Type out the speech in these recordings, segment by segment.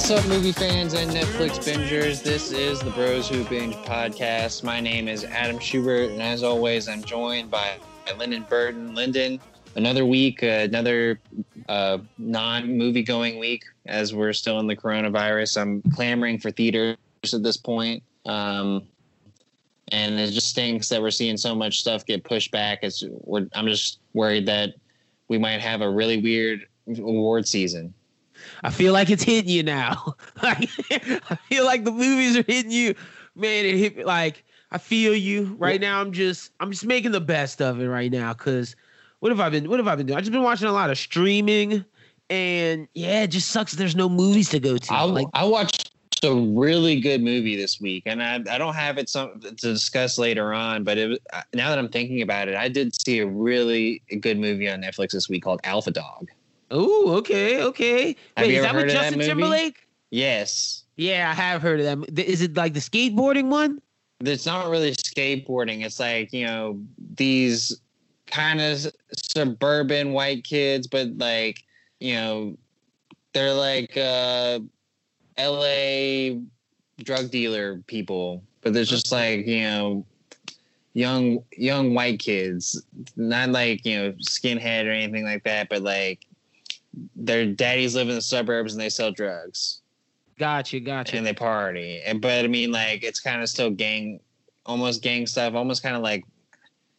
What's up, movie fans and Netflix bingers? This is the Bros Who Binge podcast. My name is Adam Schubert, and as always, I'm joined by Lyndon Burton. Lyndon, another week, uh, another uh, non-movie going week, as we're still in the coronavirus. I'm clamoring for theaters at this point, um, and it just stinks that we're seeing so much stuff get pushed back. It's, I'm just worried that we might have a really weird award season. I feel like it's hitting you now. I feel like the movies are hitting you. Man, it hit me like I feel you right now. I'm just I'm just making the best of it right now. Cause what have I been what have I been doing? I've just been watching a lot of streaming and yeah, it just sucks there's no movies to go to. I, like I watched a really good movie this week, and I, I don't have it some to discuss later on. But it, now that I'm thinking about it, I did see a really good movie on Netflix this week called Alpha Dog. Oh, okay, okay. Have Wait, you is that with that Justin movie? Timberlake? Yes, Yeah, I have heard of them. Is it like the skateboarding one? it's not really skateboarding. It's like you know these kind of suburban white kids, but like you know they're like uh, L.A. drug dealer people, but they're just like you know young young white kids, not like you know skinhead or anything like that, but like their daddies live in the suburbs and they sell drugs Gotcha, gotcha. and they party. And but I mean, like it's kind of still gang, almost gang stuff, almost kind of like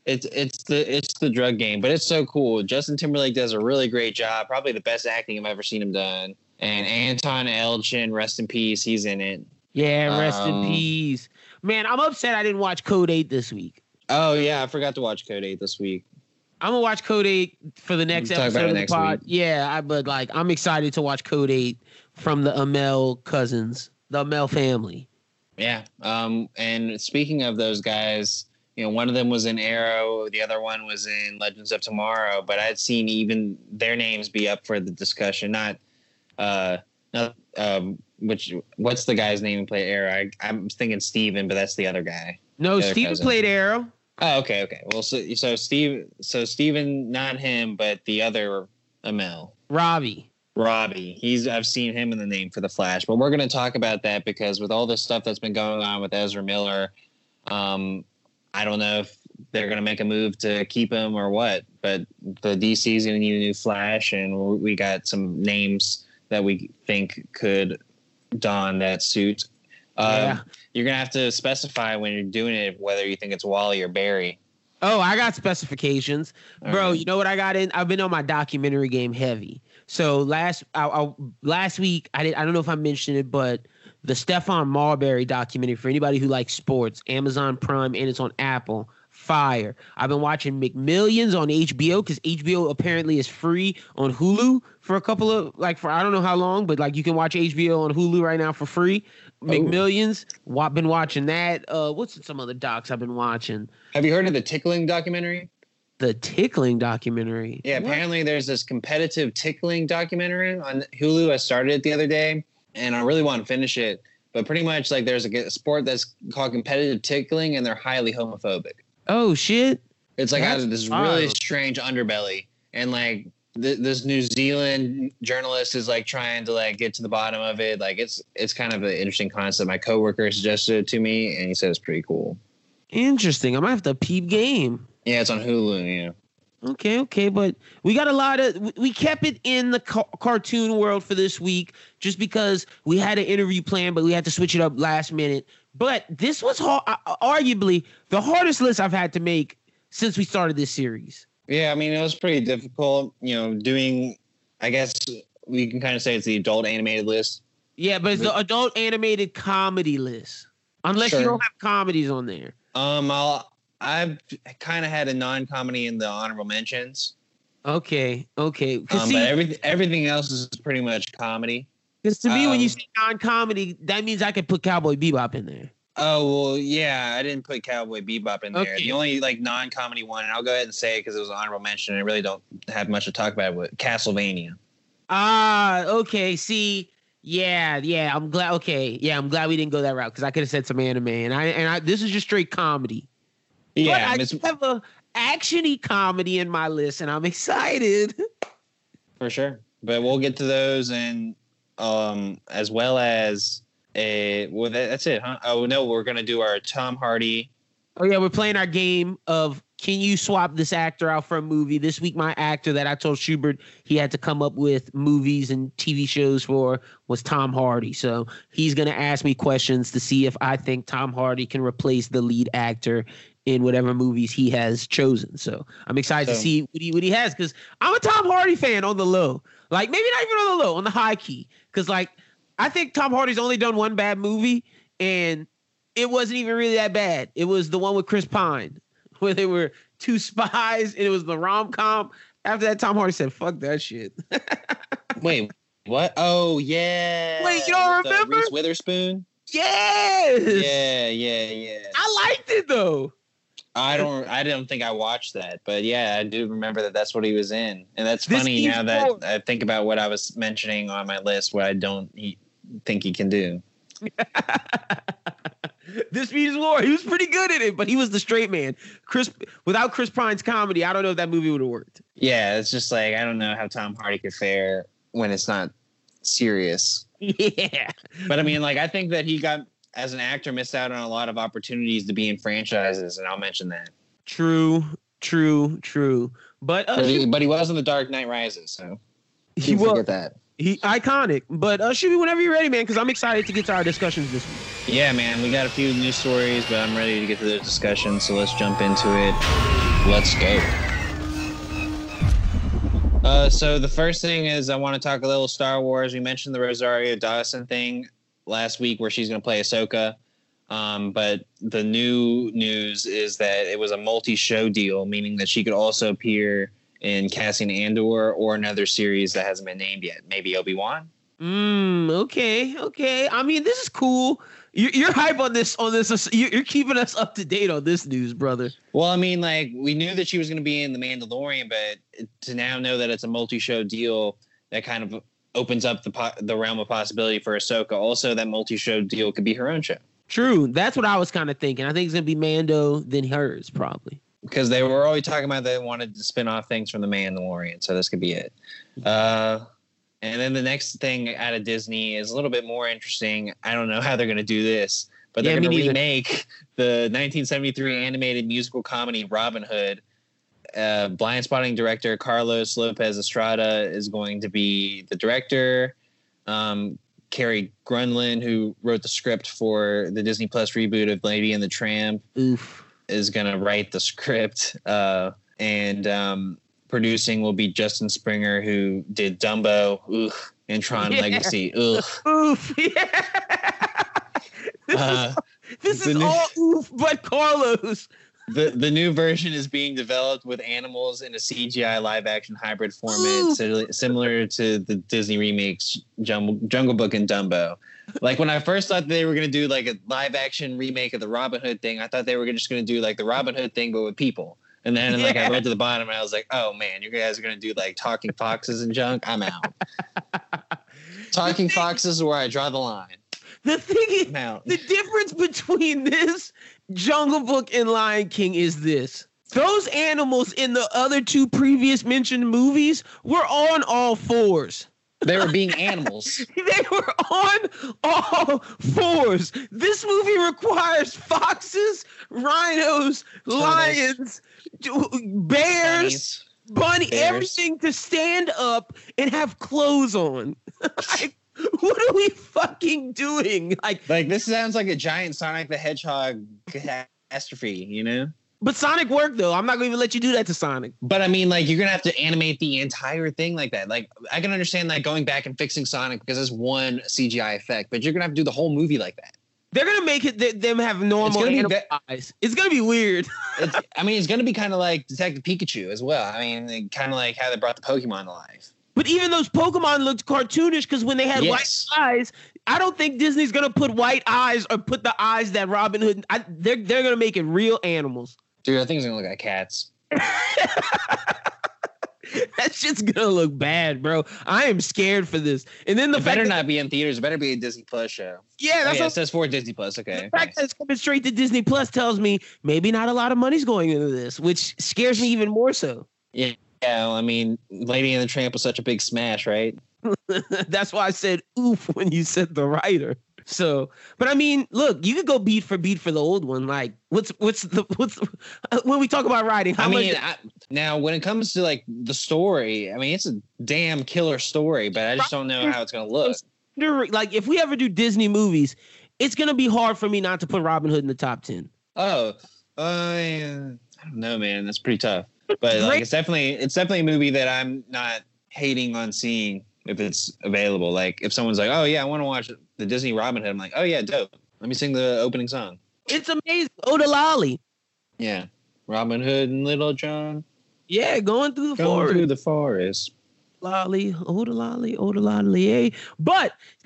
it's it's the it's the drug game. But it's so cool. Justin Timberlake does a really great job. Probably the best acting I've ever seen him done. And Anton Yelchin, rest in peace, he's in it. yeah, rest in Um, peace. Man, I'm upset I didn't watch Code 8 this week. Oh yeah, I forgot to watch Code Eight this week. I'm gonna watch Code 8 for the next We'll episode of the pod. week. Yeah, I but like I'm excited to watch Code 8 from the Amell cousins, the Amell family. Yeah. Um. And speaking of those guys, you know, one of them was in Arrow, the other one was in Legends of Tomorrow. But I'd seen even their names be up for the discussion. Not, uh, not um. Which what's the guy's name who played Arrow? I, I'm thinking Steven, but that's the other guy. No, Steven cousin. played Arrow. Oh, okay, okay. Well, so so Steve, so Steven, not him, but the other Amell. Robbie. Robbie. He's I've seen him in the name for the Flash, but we're going to talk about that because with all this stuff that's been going on with Ezra Miller, um, I don't know if they're going to make a move to keep him or what. But the DC's going to need a new Flash, and we got some names that we think could don that suit. Um, Yeah. You're gonna have to specify when you're doing it whether you think it's Wally or Barry. Oh, I got specifications, All bro. right. You know what I got in? I've been on my documentary game heavy. So last, I, I, last week, I did. I don't know if I mentioned it, but the Stephon Marbury documentary for anybody who likes sports, Amazon Prime, and it's on Apple. Fire. I've been watching McMillions on HBO because HBO apparently is free on Hulu for a couple of like for I don't know how long, but like you can watch HBO on Hulu right now for free. McMillions. Wa- been watching that. Uh, what's some other docs I've been watching? Have you heard of the tickling documentary? The tickling documentary. Yeah, What? apparently there's this competitive tickling documentary on Hulu. I started it the other day, and I really want to finish it. But pretty much, like, there's a sport that's called competitive tickling, and they're highly homophobic. Oh shit. It's like That's has this really strange underbelly, and like th- this New Zealand journalist is like trying to like get to the bottom of it. Like, it's it's kind of an interesting concept. My coworker suggested it to me, and he said it's pretty cool. Interesting. I might have to peep game. Yeah, it's on Hulu. Yeah. Okay, okay, but we got a lot of we- kept it in the ca- cartoon world for this week just because we had an interview plan, but we had to switch it up last minute. But this was hard, uh, arguably the hardest list I've had to make since we started this series. Yeah, I mean, it was pretty difficult, you know, doing, I guess we can kind of say it's the adult animated list. Yeah, but it's the adult animated comedy list. Unless you don't have comedies on there. Um, I'll, I've kind of had a non comedy in the honorable mentions. Okay, okay. Um, see, but everything, everything else is pretty much comedy. Because to me, when you um, say non-comedy, that means I could put Cowboy Bebop in there. Oh, well, yeah, I didn't put Cowboy Bebop in there. Okay. The only like non comedy one, and I'll go ahead and say it because it was an honorable mention. And I really don't have much to talk about with Castlevania. Ah, okay. See, yeah, yeah. I'm glad. Okay, yeah, I'm glad we didn't go that route because I could have said some anime, and I and I this is just straight comedy. Yeah, but I have a actiony comedy in my list, and I'm excited. for sure. But we'll get to those, and um, as well as a well, that, that's it, huh? Oh no, we're gonna do our Tom Hardy. Oh yeah, we're playing our game of can you swap this actor out for a movie? This week, my actor that I told Schubert he had to come up with movies and TV shows for was Tom Hardy. So he's gonna ask me questions to see if I think Tom Hardy can replace the lead actor in whatever movies he has chosen. So I'm excited so, to see what he what he has because I'm a Tom Hardy fan on the low. Like maybe not even on the low, on the high key. Because like I think Tom Hardy's only done one bad movie, and it wasn't even really that bad. It was the one with Chris Pine, where they were two spies, and it was the rom com. After that, Tom Hardy said, "Fuck that shit." Wait, what? Oh yeah. Wait, you don't uh, remember Reese Witherspoon? Yes. Yeah, yeah, yeah. I liked it though. I don't. I don't think I watched that, but yeah, I do remember that that's what he was in, and that's funny now that I think about what I was mentioning on my list. What I don't think he can do. this means war. He was pretty good at it, but he was the straight man. Chris, without Chris Pine's comedy, I don't know if that movie would have worked. Yeah, it's just like I don't know how Tom Hardy could fare when it's not serious. Yeah, but I mean, like I think that he got as an actor missed out on a lot of opportunities to be in franchises, and I'll mention that. True, true, true. But uh, but, he, but he was in The Dark Knight Rises, so he will forget that. He iconic, but uh, shoot me whenever you're ready, man, because I'm excited to get to our discussions this week. Yeah, man, we got a few news stories, but I'm ready to get to the discussion, So let's jump into it. Let's go. Uh, so the first thing is I want to talk a little Star Wars. We mentioned the Rosario Dawson thing last week where she's going to play Ahsoka. Um, but the new news is that it was a multi-show deal, meaning that she could also appear in Cassian Andor or another series that hasn't been named yet. Maybe Obi Wan. Mm, okay, okay. I mean, this is cool. You're, you're hype on this. On this, you're keeping us up to date on this news, brother. Well, I mean, like we knew that she was going to be in the Mandalorian, but to now know that it's a multi-show deal, that kind of opens up the po- the realm of possibility for Ahsoka. Also, that multi-show deal could be her own show. True, that's what I was kind of thinking. I think it's gonna be Mando, then hers probably. Because they were always talking about they wanted to spin off things from the Mandalorian, so this could be it. Uh, and then the next thing out of Disney is a little bit more interesting. I don't know how they're gonna do this, but they're yeah, gonna remake the 1973 animated musical comedy Robin Hood uh, Blindspotting director Carlos Lopez Estrada is going to be the director. Um, Kari Granlund, who wrote the script for the Disney Plus reboot of Lady and the Tramp, Oof. Is going to write the script. Uh, and um, producing will be Justin Springer, who did Dumbo, oof, and Tron yeah. Legacy. Ugh. Oof. Yeah. this uh, is, this is new- all oof, but Carlos the the new version is being developed with animals in a CGI live action hybrid format, similar to the Disney remakes Jungle, Jungle Book and Dumbo. Like when I first thought they were gonna do like a live action remake of the Robin Hood thing, I thought they were just gonna do like the Robin Hood thing but with people. And then yeah. like I read to the bottom and I was like, oh man, you guys are gonna do like talking foxes and junk. I'm out. talking foxes is where I draw the line. The thing is, the difference between this Jungle Book and Lion King is this. Those animals in the other two previous mentioned movies were on all fours. They were being animals. they were on all fours. This movie requires foxes, rhinos, lions, bears, bunny, bears. everything to stand up and have clothes on. like, what are we fucking doing? Like, like this sounds like a giant Sonic the Hedgehog catastrophe, you know? But Sonic worked though. I'm not gonna even let you do that to Sonic. But I mean, like, you're gonna have to animate the entire thing like that. Like, I can understand like going back and fixing Sonic because it's one CGI effect, but you're gonna have to do the whole movie like that. They're gonna make it them have normal ve- eyes. It's gonna be weird. I mean, it's gonna be kind of like Detective Pikachu as well. I mean, kind of like how they brought the Pokemon to life. But even those Pokemon looked cartoonish because when they had yes. white eyes, I don't think Disney's gonna put white eyes or put the eyes that Robin Hood. I, they're they're gonna make it real animals. Dude, I think it's gonna look like cats. that shit's gonna look bad, bro. I am scared for this. And then the it better not be in theaters. It better be a Disney Plus show. Yeah, that's oh, yeah, it says for Disney Plus. Okay. The fact nice. that it's coming straight to Disney Plus tells me maybe not a lot of money's going into this, which scares me even more so. Yeah, Yeah, I mean, Lady and the Tramp was such a big smash, right? That's why I said oof when you said the writer. So, but I mean, look, you could go beat for beat for the old one. Like, what's what's the what's when we talk about writing? I mean, I, now when it comes to like the story, I mean, it's a damn killer story, but I just don't know how it's gonna look. Like, if we ever do Disney movies, it's gonna be hard for me not to put Robin Hood in the top ten. Oh, uh, I don't know, man. That's pretty tough. But like, it's definitely it's definitely a movie that I'm not hating on seeing if it's available. Like, if someone's like, "Oh yeah, I want to watch the Disney Robin Hood," I'm like, "Oh yeah, dope. Let me sing the opening song." It's amazing. Oda Lolly. Yeah, Robin Hood and Little John. Yeah, going through the going forest. through the forest. Lolly, Oda Lolly, Oda Lolly, eh? But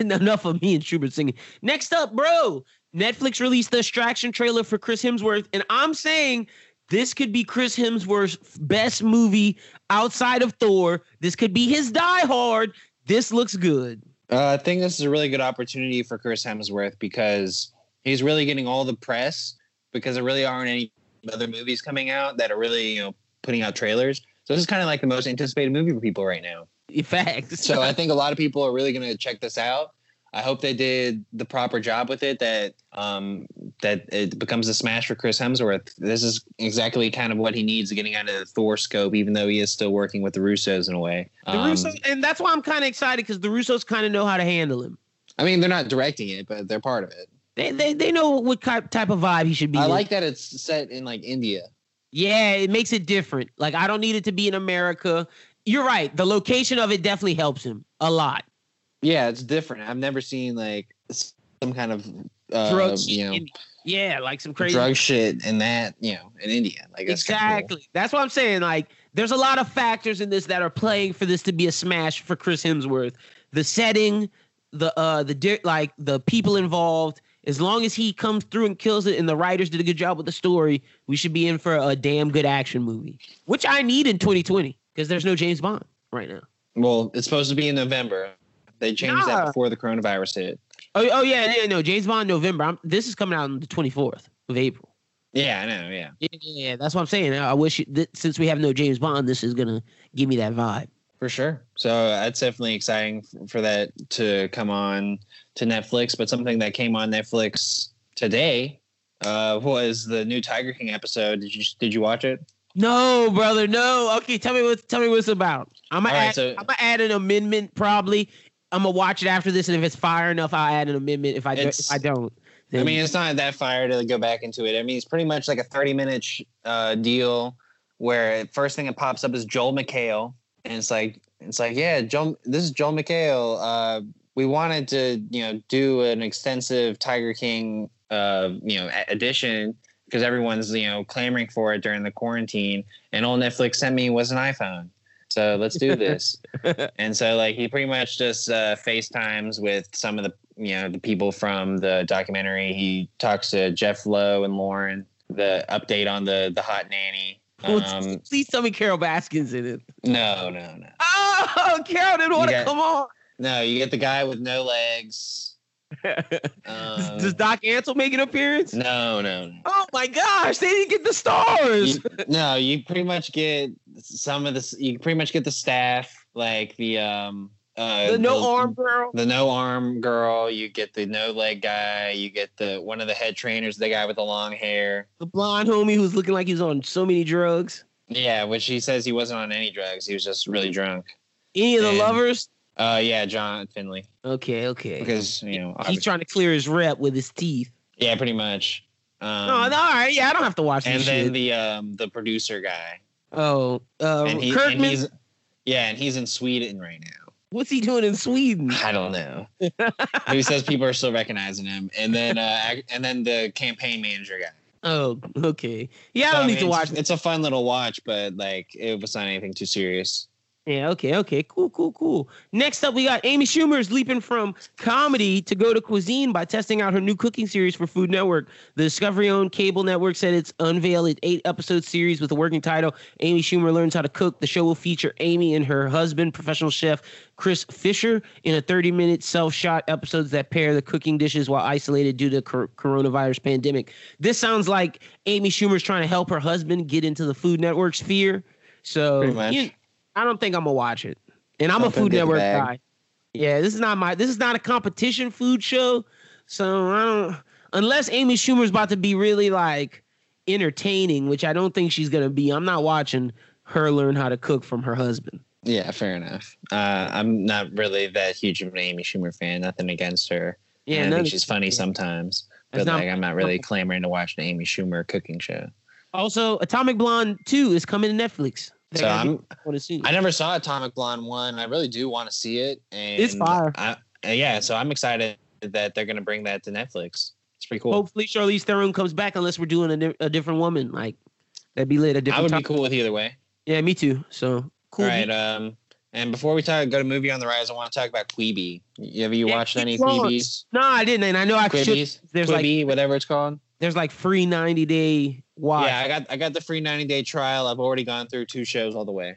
enough of me and Schubert singing. Next up, bro, Netflix released the Extraction trailer for Chris Hemsworth, and I'm saying this could be Chris Hemsworth's best movie outside of Thor. This could be his Die Hard. This looks good. Uh, I think this is a really good opportunity for Chris Hemsworth because he's really getting all the press because there really aren't any other movies coming out that are really, you know, putting out trailers. So this is kind of like the most anticipated movie for people right now. Facts. So I think a lot of people are really going to check this out. I hope they did the proper job with it. That um, that it becomes a smash for Chris Hemsworth. This is exactly kind of what he needs getting out of the Thor scope, even though he is still working with the Russos in a way. The um, Russos, and that's why I'm kind of excited because the Russos kind of know how to handle him. I mean, they're not directing it, but they're part of it. They they, they know what type of vibe he should be. I in. like that it's set in like India. Yeah, it makes it different. Like I don't need it to be in America. You're right. The location of it definitely helps him a lot. Yeah, it's different. I've never seen like some kind of uh, drug you know, yeah, like some crazy drug shit in that, you know, in India. Like that's exactly. Cool. That's what I'm saying. Like, there's a lot of factors in this that are playing for this to be a smash for Chris Hemsworth. The setting, the uh, the like the people involved. As long as he comes through and kills it, and the writers did a good job with the story, we should be in for a damn good action movie, which I need in 2020 because there's no James Bond right now. Well, it's supposed to be in November. They changed nah. that before the coronavirus hit. Oh, oh yeah, yeah, no, James Bond November. I'm, this is coming out on the 24th of April. Yeah, I know. Yeah. Yeah, yeah that's what I'm saying. I wish that since we have no James Bond, this is gonna give me that vibe. For sure. So that's definitely exciting for that to come on to Netflix. But something that came on Netflix today uh, was the new Tiger King episode. Did you did you watch it? No, brother, no. Okay, tell me what tell me what it's about. I'm gonna All right, add, so- I'm gonna add an amendment probably. I'm gonna watch it after this, and if it's fire enough, I'll add an amendment. If I do, if I don't, I mean, it's not that fire to go back into it. I mean, it's pretty much like a 30 minute uh, deal where first thing that pops up is Joel McHale. And it's like, it's like, yeah, Joel, this is Joel McHale. Uh, we wanted to, you know, do an extensive Tiger King, uh, you know, edition because everyone's, you know, clamoring for it during the quarantine. And all Netflix sent me was an iPhone. So let's do this. and so like he pretty much just uh, FaceTimes with some of the you know the people from the documentary. He talks to Jeff Lowe and Lauren. The update on the the hot nanny. Well, Um, please tell me Carole Baskin's in it. no, no, no, Oh, Carol didn't want to come on. no. You get the guy with no legs. Um, Does Doc Antle make an appearance? no, no. Oh my gosh, they didn't get the stars. You, no, you pretty much get some of this. You pretty much get the staff, like the um, uh, the no arm girl. the no arm girl. You get the no leg guy. You get the one of the head trainers, the guy with the long hair. The blonde homie who's looking like he's on so many drugs. Yeah, which he says he wasn't on any drugs. He was just really drunk. Any of the And- lovers? Uh, yeah, John Finlay, Okay, okay. because you know, he's trying to clear his rep with his teeth. yeah, pretty much. Um, oh, no, all right. Yeah, I don't have to watch and then shit. the um the producer guy, oh, uh, and, he, and Kirkham. he's yeah, and he's in Sweden right now. what's he doing in Sweden? I don't know. He says people are still recognizing him, and then uh, and then the campaign manager guy. Oh, okay. Yeah, I don't need mean, to watch. It's, it's a fun little watch, but like it was not anything too serious. Yeah, okay, okay, cool, cool, cool. Next up, we got Amy Schumer's leaping from comedy to go to cuisine by testing out her new cooking series for Food Network. The Discovery-owned cable network said it's unveiled an eight-episode series with a working title. Amy Schumer learns how to cook. The show will feature Amy and her husband, professional chef Chris Fischer, in a 30-minute self-shot episodes that pair the cooking dishes while isolated due to cor- coronavirus pandemic. This sounds like Amy Schumer's trying to help her husband get into the Food Network sphere. So Pretty much. you- I don't think I'm gonna watch it. And I'm a Food Network bag. guy. Yeah, this is not my. This is not a competition food show. So I don't. Unless Amy Schumer's about to be really like entertaining, which I don't think she's gonna be. I'm not watching her learn how to cook from her husband. Yeah, fair enough. Uh, I'm not really that huge of an Amy Schumer fan. Nothing against her. Yeah, I think she's funny sometimes, but not- like I'm not really clamoring to watch an Amy Schumer cooking show. Also, Atomic Blonde Two is coming to Netflix. So I'm to. I never saw Atomic Blonde one. I really do want to see it. And It's fire. I, yeah, so I'm excited that they're gonna bring that to Netflix. It's pretty cool. Hopefully, Charlize Theron comes back unless we're doing a, di- a different woman. Like that'd be lit. A I different. I would be cool with either way. Yeah, me too. So cool. All right. Um, and before we talk, go to movie on the rise. I want to talk about Quibi. Have you Yeah, watched any. Quibis? no, I didn't, and I know I should. Quibis? There's like whatever it's called. There's like free ninety day watch. Yeah, I got I got the free 90 day trial. I've already gone through two shows all the way.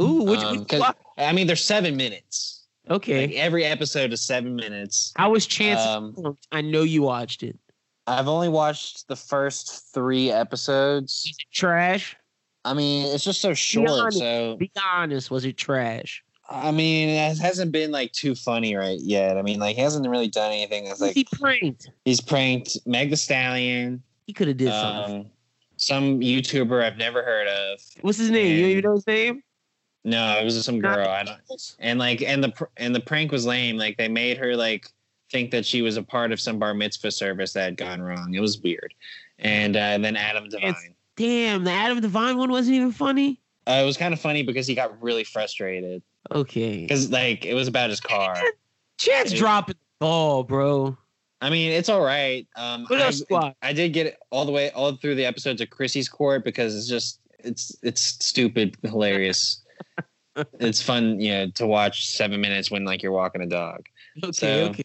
Ooh, which, Um, which I mean, they're seven minutes. Okay. Like every episode is seven minutes. How was Chance? Um, I know you watched it. I've only watched the first three episodes. Is it trash? I mean, it's just so short. honest. So Be honest. Was it trash? I mean, it hasn't been like too funny right yet. I mean, like he hasn't really done anything that's like he pranked? he's pranked Meg the Stallion, He could have did something. um, some YouTuber I've never heard of. What's his name? You and- even know his name? No, it was some girl. I don't. And like, and the pr- and the prank was lame. Like they made her like think that she was a part of some bar mitzvah service that had gone wrong. It was weird. And uh, then Adam Devine. Damn, the Adam Devine one wasn't even funny. Uh, it was kind of funny because he got really frustrated Okay. because like it was about his car. Chance Dude. dropping the ball, bro. I mean, it's all right. Um, What I, else you? I did get it all the way all through the episodes of Chrissy's Court because it's just it's it's stupid, hilarious. it's fun, you know, to watch seven minutes when like you're walking a dog. Okay, So- okay.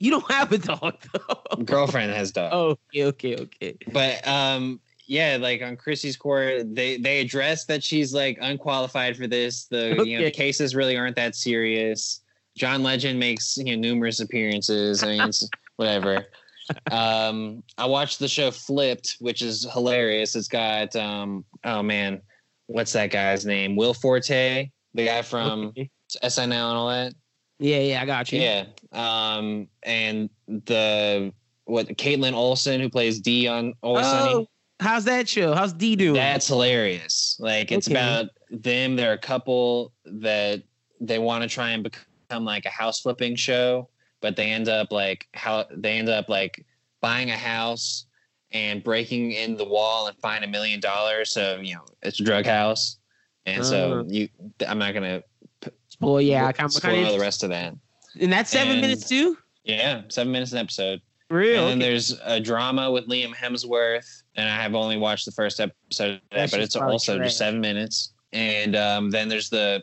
You don't have a dog though. Girlfriend has dog. Oh, okay, okay, okay. But um, yeah, like on Chrissy's Court, they they address that she's like unqualified for this. The you know the cases really aren't that serious. John Legend makes you know numerous appearances. I mean, it's whatever. Um, I watched the show Flipped, which is hilarious. It's got um, oh man, what's that guy's name? Will Forte, the guy from Okay. SNL and all that. Yeah, yeah, I got you. Yeah. Um, and the what Kaitlin Olson who plays D on Sunny. Oh, how's that show? How's D doing? That's hilarious. Like it's Okay. about them. They're a couple that they want to try and become like a house flipping show, but they end up like how they end up like buying a house and breaking in the wall and find a million dollars. So you know it's a drug house, and so Uh-huh. you. I'm not gonna Spoil, yeah, I kind spoil the rest of that. And that's seven and- minutes too. Yeah, seven minutes an episode. Real. And then there's a drama with Liam Hemsworth, and I have only watched the first episode of that, That's but it's also trash. just seven minutes. And um, then there's the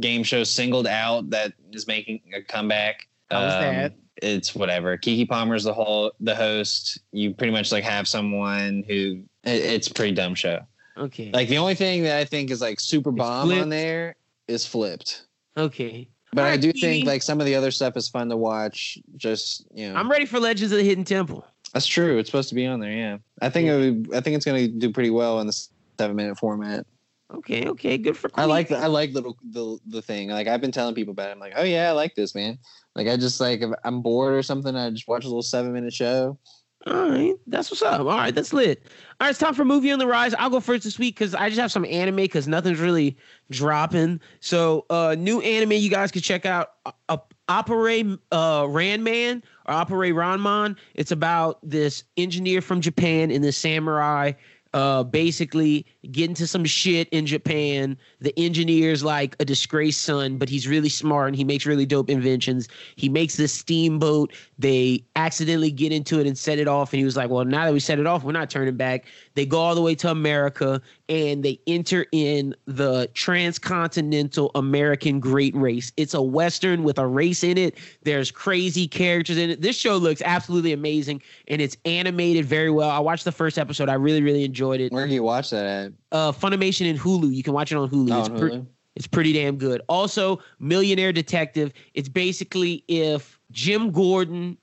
game show Singled Out that is making a comeback. Um, that? It's whatever. Keke Palmer's the whole the host. You pretty much like have someone who it, it's a pretty dumb show. Okay. Like the only thing that I think is like super bomb on there is flipped. okay. But I do think like some of the other stuff is fun to watch. Just you know, I'm ready for Legends of the Hidden Temple. That's true. It's supposed to be on there. Yeah, I think it would, I think it's going to do pretty well in the seven minute format. Okay, okay, good for. I like the, I like little the the thing. Like I've been telling people about it. I'm like, oh yeah, I like this man. Like I just like if I'm bored or something, I just watch a little seven minute show. All right, that's what's up. All right, that's lit. All right, it's time for movie on the rise. I'll go first this week because I just have some anime because nothing's really dropping. So, uh, new anime you guys can check out: uh, Opera uh, Ranman or Appare Ranman. It's about this engineer from Japan and this samurai. Uh, basically get into some shit in Japan. The engineer's like a disgraced son, but he's really smart and he makes really dope inventions. He makes this steamboat. They accidentally get into it and set it off. And he was like, Well, now that we set it off, we're not turning back. They go all the way to America and they enter in the transcontinental American great race. It's a Western with a race in it. There's crazy characters in it. This show looks absolutely amazing and it's animated very well. I watched the first episode. I really, really enjoyed it. Where do you watch that at? Uh, Funimation and Hulu. You can watch it on Hulu. Oh, it's, on pre- Hulu? it's pretty damn good. Also, Millionaire Detective. It's basically if Jim Gordon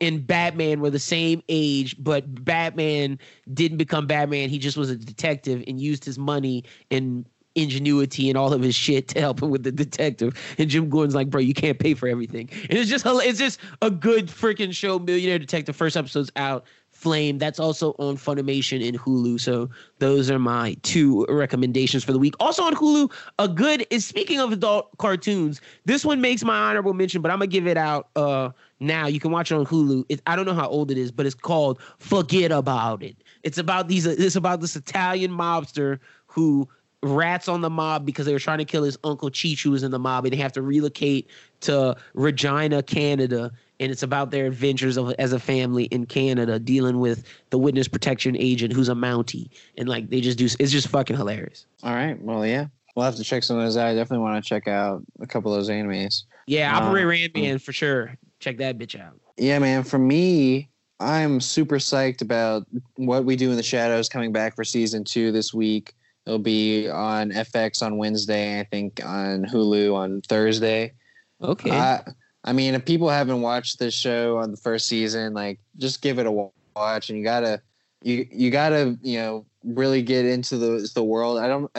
and Batman were the same age, but Batman didn't become Batman. He just was a detective and used his money and ingenuity and all of his shit to help him with the detective. And Jim Gordon's like, bro, you can't pay for everything. And it's just it's just a good freaking show. Millionaire Detective first episode's out. Flame. That's also on Funimation and Hulu. So those are my two recommendations for the week. Also on Hulu, a good is speaking of adult cartoons. This one makes my honorable mention, but I'm gonna give it out uh now. You can watch it on Hulu. It, I don't know how old it is, but it's called Fugget About It. It's about these. It's about this Italian mobster who rats on the mob because they were trying to kill his uncle Cheech, who was in the mob, and they have to relocate to Regina, Canada. And it's about their adventures of, as a family in Canada, dealing with the witness protection agent who's a Mountie, and like they just do. It's just fucking hilarious. All right. Well, yeah, we'll have to check some of those out. I definitely want to check out a couple of those animes. Yeah, Operate uh, Man for sure. Check that bitch out. Yeah, man. For me, I'm super psyched about what we do in the shadows coming back for season two this week. It'll be on FX on Wednesday, I think on Hulu on Thursday. Okay. Uh, I mean, if people haven't watched this show on the first season, like just give it a watch, and you gotta, you you gotta, you know, really get into the the world. I don't.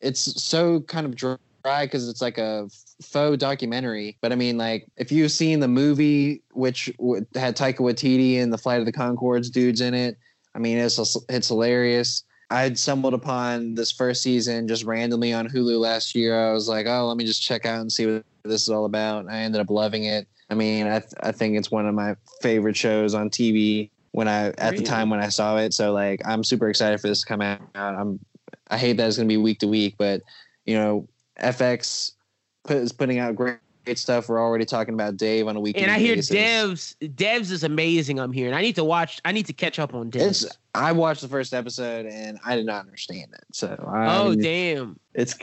It's so kind of dry because it's like a faux documentary. But I mean, like if you've seen the movie, which had Taika Waititi and the Flight of the Conchords dudes in it, I mean, it's it's hilarious. I'd stumbled upon this first season just randomly on Hulu last year. I was like, oh, let me just check out and see what this is all about. I ended up loving it. I mean, I th- I think it's one of my favorite shows on TV when I at really? the time when I saw it. So like, I'm super excited for this to come out. I'm I hate that it's gonna be week to week, but you know, FX put, is putting out great great stuff. We're already talking about Dave on a weekend. And I hear basis. Devs, Devs is amazing. I'm hearing. I need to watch. I need to catch up on Devs. It's, I watched the first episode and I did not understand it. So I, oh damn, it's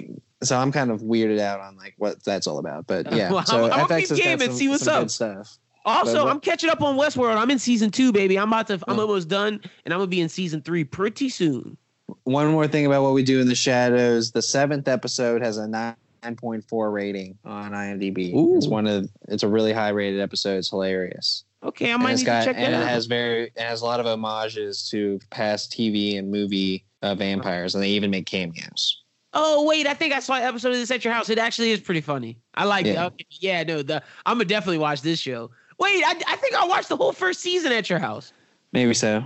so I'm kind of weirded out on like what that's all about. But yeah, well, so I'm, FX has got some, see what's up. stuff. Also, but, I'm catching up on Westworld. I'm in season two, baby. I'm about to. I'm almost done, and I'm gonna be in season three pretty soon. One more thing about what we do in the shadows. The seventh episode has a nine 9.4 rating on IMDb. Ooh. It's one of it's a really high rated episode. It's hilarious. Okay, I might need got, to check and it out. has very it has a lot of homages to past TV and movie uh, vampires, and they even make cameos. Oh wait, I think I saw an episode of this at your house. It actually is pretty funny. I like yeah. it. Okay. Yeah, no, the I'm gonna definitely watch this show. Wait, I, I think I watched the whole first season at your house. Maybe so.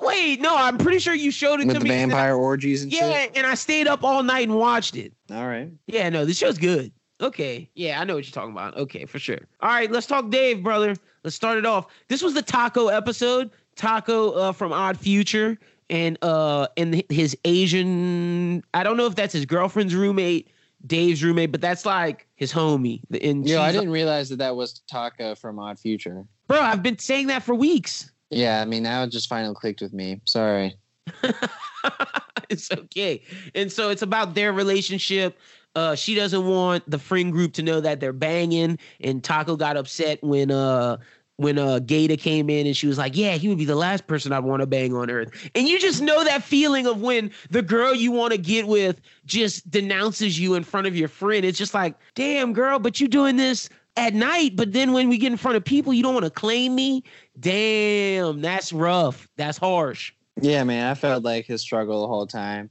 Wait, no, I'm pretty sure you showed it With to the me. vampire orgies and yeah, shit. and I stayed up all night and watched it. All right. Yeah, no, this show's good. Okay. Yeah, I know what you're talking about. Okay, for sure. All right, let's talk Dave, brother. Let's start it off. This was the taco episode. Taco uh, from Odd Future and uh and his Asian I don't know if that's his girlfriend's roommate, Dave's roommate, but that's like his homie. And yeah, I didn't realize that that was Taco from Odd Future. Bro, I've been saying that for weeks. Yeah, I mean now it just finally clicked with me. Sorry. it's okay. And so it's about their relationship. Uh, she doesn't want the friend group to know that they're banging, and Taco got upset when uh when uh Gata came in and she was like, "Yeah, he would be the last person I'd want to bang on earth." And you just know that feeling of when the girl you want to get with just denounces you in front of your friend. It's just like, "Damn, girl, but you doing this at night, but then when we get in front of people, you don't want to claim me. Damn, that's rough. That's harsh. Yeah, man, I felt like his struggle the whole time.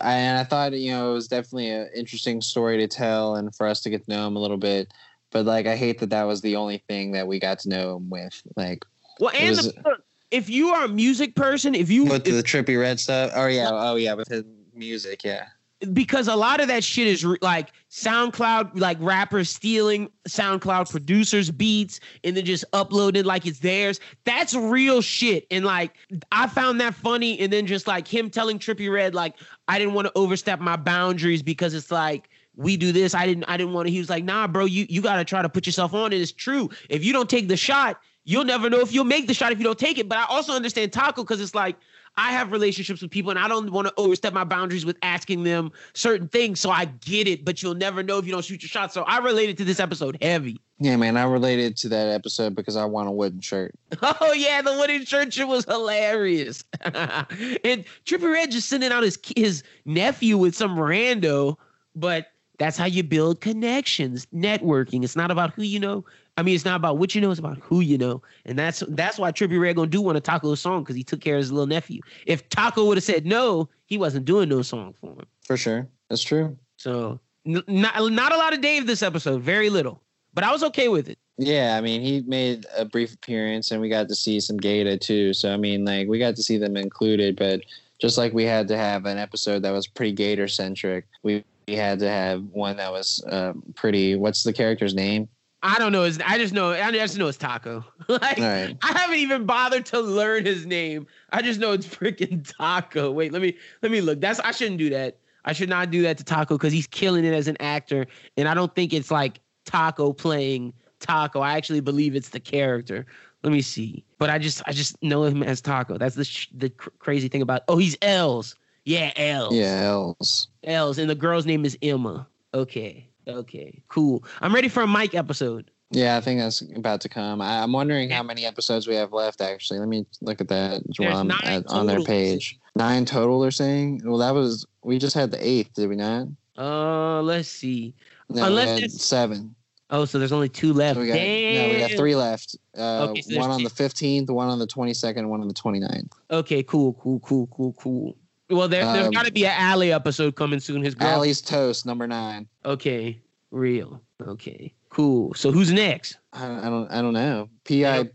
And I thought, you know, it was definitely an interesting story to tell and for us to get to know him a little bit. But like, I hate that that was the only thing that we got to know him with. Like, well, and was, the, if you are a music person, if you with if, the Trippie Redd stuff, oh yeah, oh yeah, with his music, yeah because a lot of that shit is re- like SoundCloud, like rappers stealing SoundCloud producers' beats and then just uploading like it's theirs. That's real shit. And like, I found that funny. And then just like him telling Trippie Redd, like, I didn't want to overstep my boundaries because it's like, we do this. I didn't, I didn't want to. He was like, nah, bro, you, you got to try to put yourself on it. It's true. If you don't take the shot, you'll never know if you'll make the shot if you don't take it. But I also understand Taco because it's like, I have relationships with people and I don't want to overstep my boundaries with asking them certain things. So I get it, but you'll never know if you don't shoot your shot. So I related to this episode heavy. Yeah, man, I related to that episode because I want a wooden shirt. Oh yeah, the wooden shirt shit was hilarious. and Trippie Redd just sending out his his nephew with some rando, but that's how you build connections, networking. It's not about who you know, I mean, it's not about what you know; it's about who you know, and that's that's why Trippie Redd gonna do one of Taco's song because he took care of his little nephew. If Taco would have said no, he wasn't doing no song for him. For sure. That's true. So n- not not a lot of Dave this episode, very little, but I was okay with it. Yeah, I mean, he made a brief appearance, and we got to see some Gata too. So I mean, like we got to see them included, but just like we had to have an episode that was pretty Gata centric, we, we had to have one that was uh, pretty. What's the character's name? I don't know. His, I just know. I just know it's Taco. like right. I haven't even bothered to learn his name. I just know it's freaking Taco. Wait, let me let me look. That's I shouldn't do that. I should not do that to Taco because he's killing it as an actor, and I don't think it's like Taco playing Taco. I actually believe it's the character. Let me see. But I just I just know him as Taco. That's the sh- the cr- crazy thing about. Oh, he's Elz. Yeah, Elz. Yeah, Elz. Elz, and the girl's name is Emma. Okay. Okay. Cool. I'm ready for a Mike episode. Yeah, I think that's about to come. I, I'm wondering how many episodes we have left. Actually, let me look at that There's um, at, on their page. Nine total. They're saying. Well, that was we just had the eighth, did we not? Uh, let's see. No, Unless we had seven. Oh, so there's only two left. So we got Damn. no, we got three left. Uh, Okay, so one on two. the fifteenth, one on the twenty second, one on the 29th. Okay, cool, cool, cool, cool, cool. Well, there, there's Um, got to be an Ally episode coming soon. His girl. Ally's toast number nine. Okay, real. Okay, cool. So who's next? I, I don't. I don't know. Pi.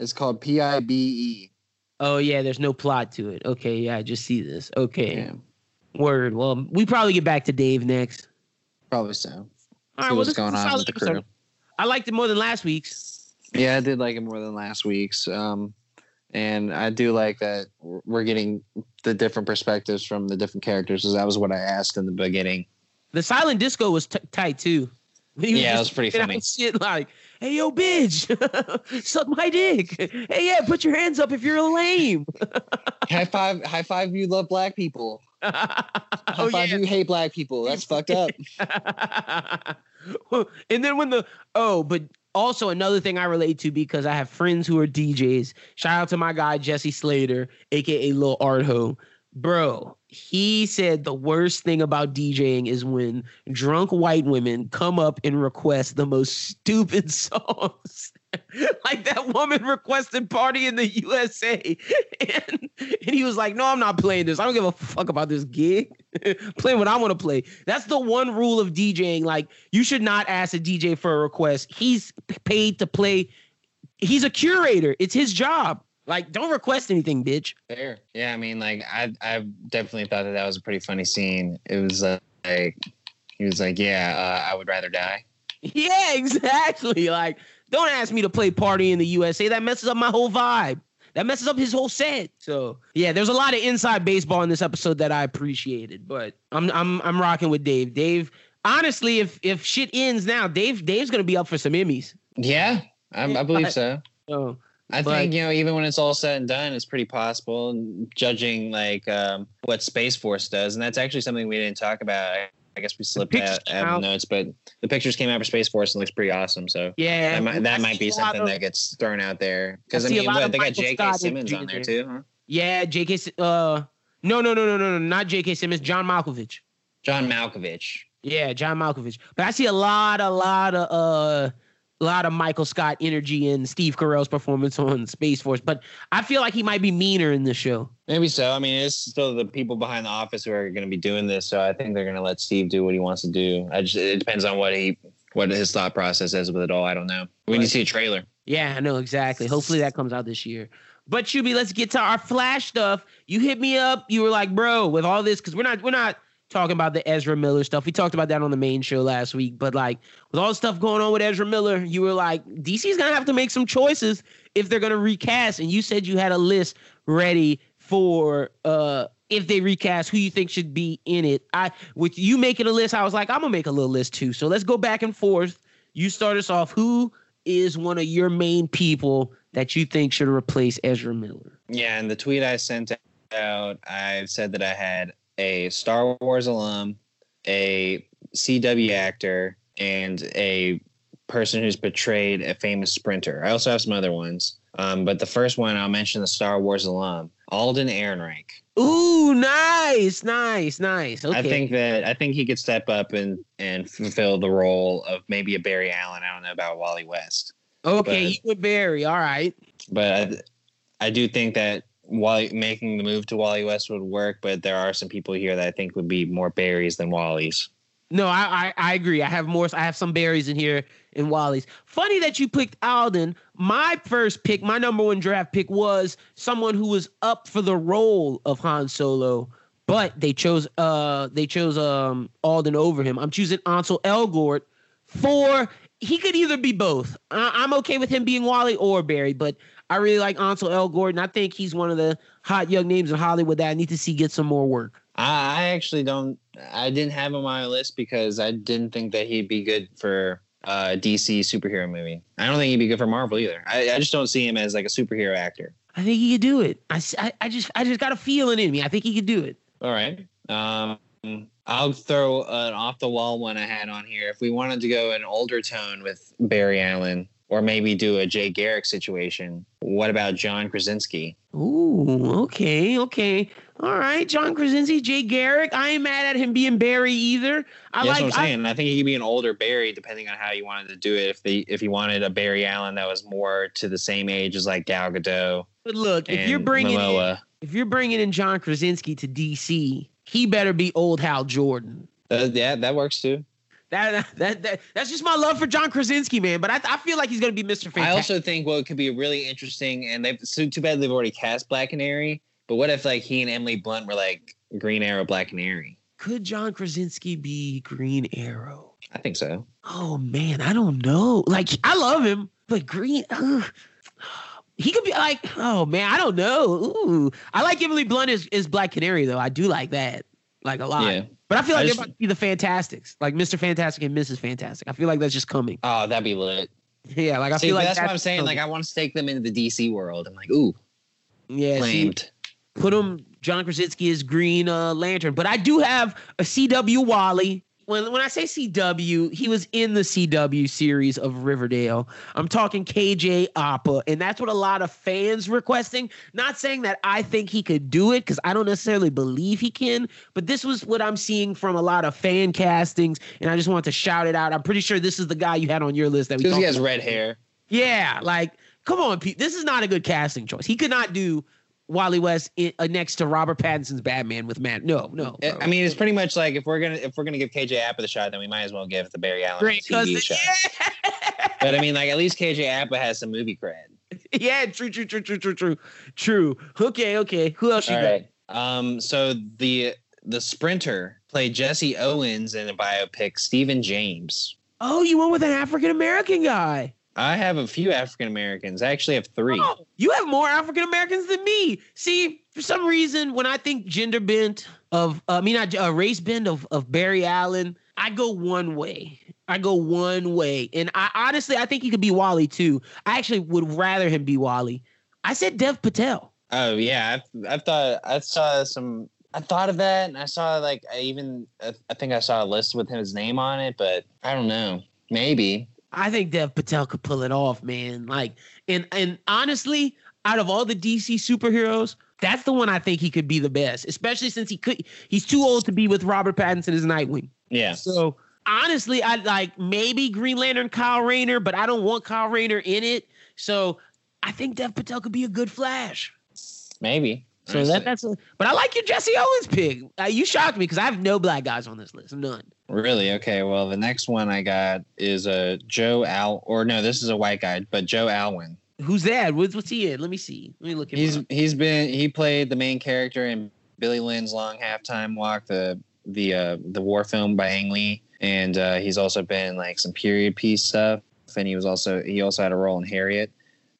It's called P I B E. Oh yeah, there's no plot to it. Okay, yeah, I just see this. Okay, Yeah, word. Well, we probably get back to Dave next. probably so. All right, well, what's going on with the crew. episode. I liked it more than last week's. Yeah, I did like it more than last week's. Um, and I do like that we're getting the different perspectives from the different characters. Because that was what I asked in the beginning. The silent disco was t- tight too. Yeah, it was pretty funny. Shit like, hey yo, bitch, suck my dick. Hey yeah, put your hands up if you're lame. high five! High five! You love black people. High oh five! yeah. You hate black people. That's fucked up. and then when the oh, but also another thing I relate to because I have friends who are DJs. Shout out to my guy Jesse Slater, aka Lil Artho. Bro, he said the worst thing about DJing is when drunk white women come up and request the most stupid songs. like that woman requested Party in the USA. And, and he was like, No, I'm not playing this. I don't give a fuck about this gig. playing what I want to play. That's the one rule of DJing. Like, you should not ask a DJ for a request. He's paid to play. He's a curator. It's his job. Like, don't request anything, bitch. Fair. Yeah, I mean, like I, I definitely thought that that was a pretty funny scene. It was uh, like he was like, "Yeah, uh, I would rather die." Yeah, exactly. Like, don't ask me to play Party in the USA. That messes up my whole vibe. That messes up his whole set. So yeah, there's a lot of inside baseball in this episode that I appreciated. But I'm I'm I'm rocking with Dave. Dave, honestly, if if shit ends now, Dave Dave's gonna be up for some Emmys. Yeah, I, I believe so. So I But- think you know, even when it's all said and done, it's pretty possible. and Judging like um, what Space Force does, and that's actually something we didn't talk about. I, guess we slipped out, out notes, but the pictures came out for Space Force and looks pretty awesome. So yeah, that might, that might be see a lot something of- that gets thrown out there because I I, mean, what, they got J.K. Scott Simmons on there too. Huh? Yeah, J.K. Uh, no, no, no, no, no, no, not J.K. Simmons. John Malkovich. John Malkovich. Yeah, John Malkovich. But I see a lot, a lot of uh a lot of Michael Scott energy in Steve Carell's performance on Space Force. But I feel like he might be meaner in this show. Maybe so. I mean, it's still the people behind the office who are going to be doing this, so I think they're going to let Steve do what he wants to do. I just it depends on what he what his thought process is with it all. I don't know. We need to see a trailer. Yeah, I know exactly. Hopefully that comes out this year. But Chuby, let's get to our flash stuff. You hit me up. You were like, bro, with all this, because we're not we're not talking about the Ezra Miller stuff. We talked about that on the main show last week. But like with all the stuff going on with Ezra Miller, you were like, DC's gonna have to make some choices if they're gonna recast. And you said you had a list ready for uh if they recast who you think should be in it. I with you making a list, I was like, I'm gonna make a little list too. So let's go back and forth. You start us off. Who is one of your main people that you think should replace Ezra Miller? Yeah, and the tweet I sent out, I said that I had a Star Wars alum, a CW actor, and a person who's portrayed a famous sprinter. I also have some other ones. Um, but the first one I'll mention the Star Wars alum, Alden Ehrenreich. Ooh, nice, nice, nice. Okay. I think that I think he could step up and and fulfill the role of maybe a Barry Allen. I don't know about Wally West, okay, but- you with Barry. All right. but I, I do think that Wally making the move to Wally West would work, but there are some people here that I think would be more Barrys than Wally's. No, I, I, I agree. I have more. I have some Barrys in here in Wally's. Funny that you picked Alden. My first pick, my number one draft pick, was someone who was up for the role of Han Solo, but they chose uh they chose um Alden over him. I'm choosing Ansel Elgort for he could either be both. I, I'm okay with him being Wally or Barry, but I really like Ansel Elgort, and I think he's one of the hot young names in Hollywood that I need to see get some more work. I, I actually don't. I didn't have him on my list because I didn't think that he'd be good for a DC superhero movie. I don't think he'd be good for Marvel either. I, I just don't see him as like a superhero actor. I think he could do it. I I just I just got a feeling in me. I think he could do it. All right. Um, I'll throw an off the wall one I had on here. If we wanted to go an older tone with Barry Allen, or maybe do a Jay Garrick situation, what about John Krasinski? Ooh, okay, okay. All right, John Krasinski, Jay Garrick. I ain't mad at him being Barry either. I Yeah, like. That's what I'm saying. I, think he could be an older Barry, depending on how you wanted to do it. If they if you wanted a Barry Allen that was more to the same age as like Gal Gadot but look, if you're bringing in, if you're bringing in John Krasinski to DC, he better be old Hal Jordan. Uh, yeah, that works too. That, that that that's just my love for John Krasinski, man. But I, I feel like he's gonna be Mr. Fantastic. I also think what could be really interesting, and they've so too bad they've already cast Black Canary. But what if like he and Emily Blunt were like Green Arrow, Black Canary? could John Krasinski be Green Arrow? I think so. Oh man, I don't know. Like I love him, but Green. ugh. he could be like, oh man, I don't know. Ooh, I like Emily Blunt as, as Black Canary though. I do like that, like a lot. Yeah. But I feel I like just- they're about to be the Fantastics, like Mr. Fantastic and Mrs. Fantastic. I feel like that's just coming. Oh, that'd be lit. Yeah, like I See, feel like that's, what I'm saying. coming. Like, I want to stake them into the DC world. I'm like, ooh, yeah, see, put them. John Krasinski as Green uh, Lantern. But I do have a CW Wally. When when I say CW, he was in the CW series of Riverdale. I'm talking KJ Apa, and that's what a lot of fans requesting. Not saying that I think he could do it because I don't necessarily believe he can, but this was what I'm seeing from a lot of fan castings, and I just want to shout it out. I'm pretty sure this is the guy you had on your list that we Because he has about. red hair. Yeah, like come on, Pete. This is not a good casting choice. He could not do Wally West in, uh, next to Robert Pattinson's Batman with Matt. No, no. I- bro. I mean, it's pretty much like if we're gonna if we're gonna give KJ Apa the shot, then we might as well give the Barry Allen great TV shot. Yeah. But I mean, like at least KJ Apa has some movie cred. yeah, true, true, true, true, true, true, true. Okay, okay. Who else you All got? right. Um. So the the sprinter played Jesse Owens in a biopic. Stephan James. Oh, you went with an African American guy. I have a few African Americans. I actually have three. Oh, you have more African Americans than me. See, for some reason, when I think gender bent of, uh, I mean, not uh, race bent of of Barry Allen, I go one way. I go one way, and I honestly, I think he could be Wally too. I actually would rather him be Wally. I said Dev Patel. Oh yeah, I've, I've thought I saw some. I thought of that, and I saw like I even I I think I saw a list with his name on it, but I don't know. Maybe I think Dev Patel could pull it off, man. Like, and and honestly, out of all the DC superheroes, that's the one I think he could be the best, especially since he could. He's too old to be with Robert Pattinson as Nightwing. yeah. So honestly, I like maybe Green Lantern Kyle Rayner, but I don't want Kyle Rayner in it. So I think Dev Patel could be a good Flash. Maybe. So that that's a. But I like your Jesse Owens pick. Uh, you shocked me because I have no black guys on this list. None. Really? Okay. Well, the next one I got is a Joe Al, or no, this is a white guy, but Joe Alwyn. Who's that? What's, what's he in? Let me see. Let me look at. He's he's been he played the main character in Billy Lynn's Long Halftime Walk, the the uh, the war film by Ang Lee, and uh, he's also been like some period piece stuff, and he was also he also had a role in Harriet.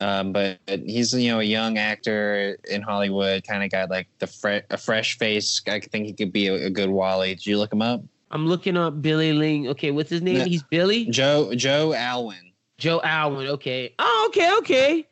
Um, but he's you know a young actor in Hollywood, kind of got like the fre- a fresh face. I think he could be a, a good Wally. Did you look him up? I'm looking up Billy Ling. Okay, what's his name? Yeah. He's Billy Joe Joe Alwyn. Joe Alwyn. Okay. Oh, okay, okay.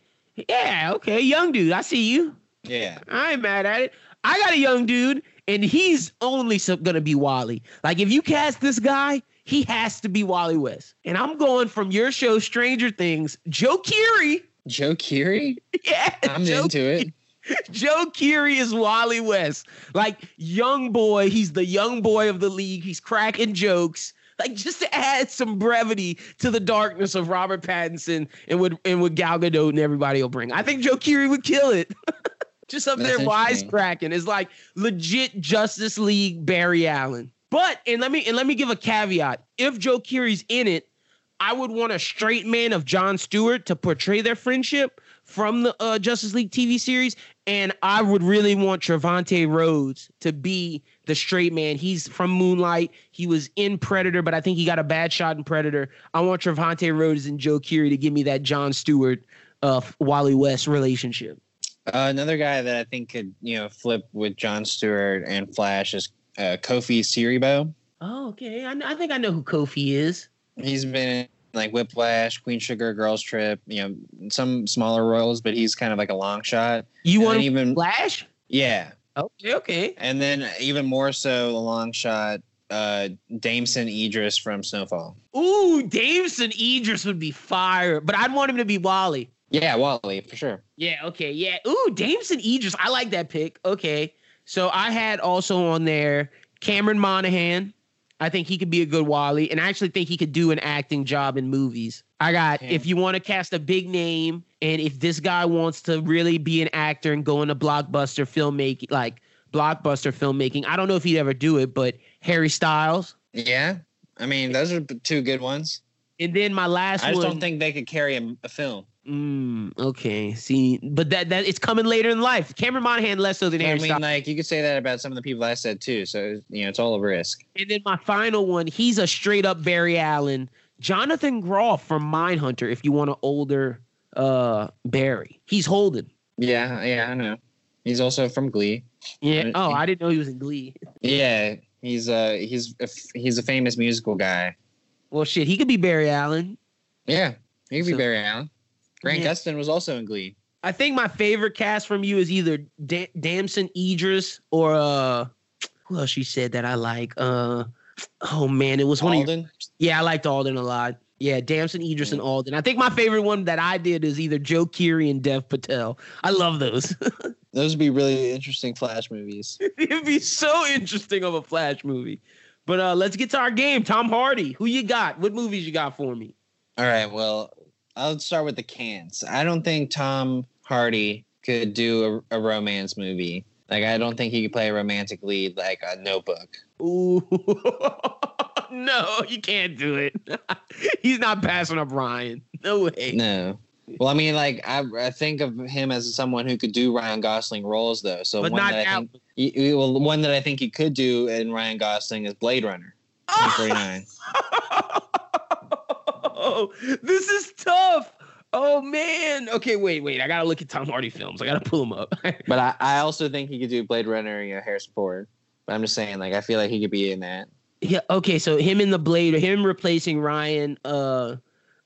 Yeah, okay. Young dude. I see you. Yeah. I ain't mad at it. I got a young dude, and he's only gonna be Wally. Like if you cast this guy, he has to be Wally West. And I'm going from your show, Stranger Things, Joe Keery. Joe Keery? Yeah, I'm Joe, into it. Joe Keery is Wally West. Like young boy, he's the young boy of the league. He's cracking jokes. Like just to add some brevity to the darkness of Robert Pattinson and would and what Gal Gadot and everybody will bring. I think Joe Keery would kill it. just up That's there wisecracking. It's like legit Justice League Barry Allen. But and let me and let me give a caveat. If Joe Keery's in it, I would want a straight man of John Stewart to portray their friendship from the uh, Justice League TV series, and I would really want Trevante Rhodes to be the straight man. He's from Moonlight. He was in Predator, but I think he got a bad shot in Predator. I want Trevante Rhodes and Joe Keery to give me that John Stewart, uh, Wally West relationship. Uh, another guy that I think could, you know, flip with John Stewart and Flash is uh, Kofi Siriboe. Oh, okay. I, I think I know who Kofi is. He's been like Whiplash, Queen Sugar, Girls Trip, you know, some smaller roles, but he's kind of like a long shot. You And want even Flash? yeah, Okay, okay. and then even more so a long shot. Uh, Damson Idris from Snowfall. Ooh, Damson Idris would be fire, but I'd want him to be Wally. Yeah, Wally for sure. Yeah, okay, yeah. Ooh, Damson Idris. I like that pick. Okay. So I had also on there Cameron Monaghan. I think he could be a good Wally, and I actually think he could do an acting job in movies. I got Okay. if you want to cast a big name, and if this guy wants to really be an actor and go into blockbuster filmmaking, like blockbuster filmmaking, I don't know if he'd ever do it, but Harry Styles. Yeah, I mean those are two good ones. And then my last one I just one. don't think they could carry a, a film. Mm, okay. See, but that that it's coming later in life. Cameron Monaghan less so than I mean, like you could say that about some of the people I said too. So you know, it's all a risk. And then my final one, he's a straight up Barry Allen. Jonathan Groff from Mindhunter, if you want an older uh Barry. He's Holden. Yeah, yeah, I know. He's also from Glee. Yeah. Uh, Oh, I didn't know he was in Glee. Yeah, he's uh he's a, he's a famous musical guy. Well shit, he could be Barry Allen. Yeah, he could be Barry Allen. Grant Yeah. Gustin was also in Glee. I think my favorite cast from you is either da- Damson Idris or uh who else you said that I like? Uh oh man, it was one of your Yeah, I liked Alden a lot. Yeah, Damson, Idris, and Alden. I think my favorite one that I did is either Joe Keery and Dev Patel. I love those. Those would be really interesting Flash movies. It'd be so interesting of a Flash movie. But uh let's get to our game. Tom Hardy, who you got? What movies you got for me? All right, well, I'll start with the cans. I don't think Tom Hardy could do a, a romance movie. Like, I don't think he could play a romantic lead like a Notebook. Ooh. no, you can't do it. He's not passing up Ryan. No way. No. Well, I mean, like I, I think of him as someone who could do Ryan Gosling roles, though. So But one that I think, y- well, one that I think he could do in Ryan Gosling is Blade Runner, 2049. Oh, this is tough. Oh man. Okay, wait, wait. I gotta look at Tom Hardy films. I gotta pull them up. but I, I also think he could do Blade Runner, you know, Harrison Ford. But I'm just saying, like, I feel like he could be in that. yeah. Okay, so him in the Blade, him replacing Ryan, uh,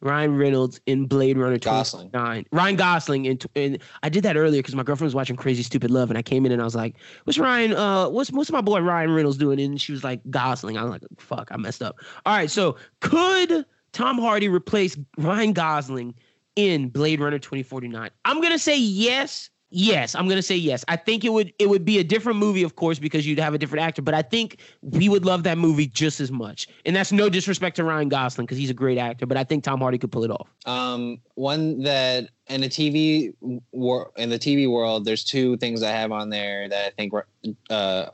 Ryan Reynolds in Blade Runner Gosling. 29. Ryan Gosling and and I did that earlier because my girlfriend was watching Crazy Stupid Love and I came in and I was like, "What's Ryan? Uh, what's what's my boy Ryan Reynolds doing?" And she was like, "Gosling." I was like, "Fuck, I messed up." All right, so could Tom Hardy replace Ryan Gosling in Blade Runner 2049? I'm gonna say yes. Yes, I'm gonna say yes. I think it would it would be a different movie, of course, because you'd have a different actor. But I think we would love that movie just as much. And that's no disrespect to Ryan Gosling because he's a great actor. But I think Tom Hardy could pull it off. Um, one that in the TV wor- in the TV world, there's two things I have on there that I think uh,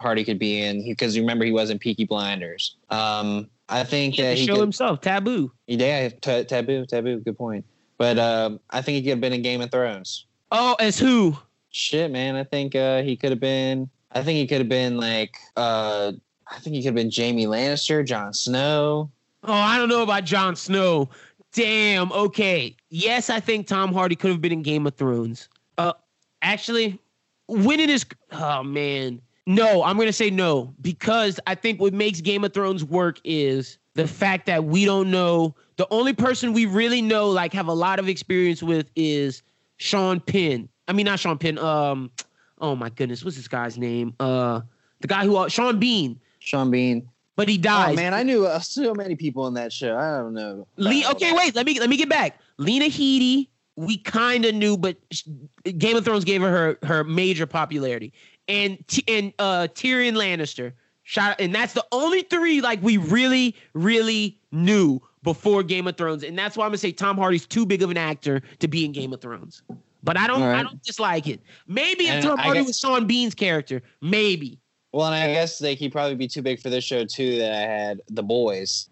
Hardy could be in because remember he was in Peaky Blinders. Um, I think He that he show could, himself taboo. yeah, t- taboo, taboo, good point. But um, I think he could have been in Game of Thrones. Oh, as who? Shit, man, I think uh, he could have been. I think he could have been like. Uh, I think he could have been Jaime Lannister, Jon Snow. Oh, I don't know about Jon Snow. Damn. Okay. Yes, I think Tom Hardy could have been in Game of Thrones. Uh, actually, winning is. Oh man. No, I'm gonna say no because I think what makes Game of Thrones work is the fact that we don't know. The only person we really know, like, have a lot of experience with, is Sean Penn. I mean, not Sean Penn. Um, oh my goodness, what's this guy's name? Uh, the guy who Sean Bean, Sean Bean. but he dies. Oh man, I knew uh, so many people in that show. I don't know. Lee, okay, wait. Let me let me get back. Lena Headey, we kind of knew, but Game of Thrones gave her, her major popularity, and and uh, Tyrion Lannister. Shot, and that's the only three like we really really knew before Game of Thrones, and that's why I'm gonna say Tom Hardy's too big of an actor to be in Game of Thrones. But I don't All right. I don't dislike it. Maybe if And Tom I Hardy guess- was Sean Bean's character, maybe. Well, and I guess like he'd probably be too big for this show too. That I had the boys.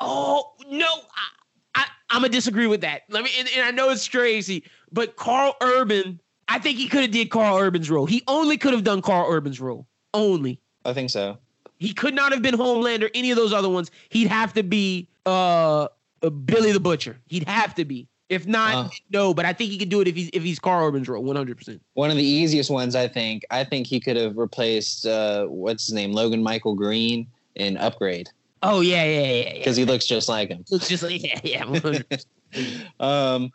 Oh no, I, I I'm gonna disagree with that. Let me and, and I know it's crazy, but Karl Urban, I think he could have did Karl Urban's role. He only could have done Karl Urban's role. Only. I think so. He could not have been Homeland or any of those other ones. He'd have to be uh, uh, Billy the Butcher. He'd have to be. If not, Uh. no. But I think he could do it if he's if he's Karl Urban's role, one hundred percent. One of the easiest ones, I think. I think he could have replaced uh, what's his name, Logan Michael Green in Upgrade Oh yeah, yeah, yeah, yeah. because he looks just like him. Looks just like yeah, yeah. 100%. Um,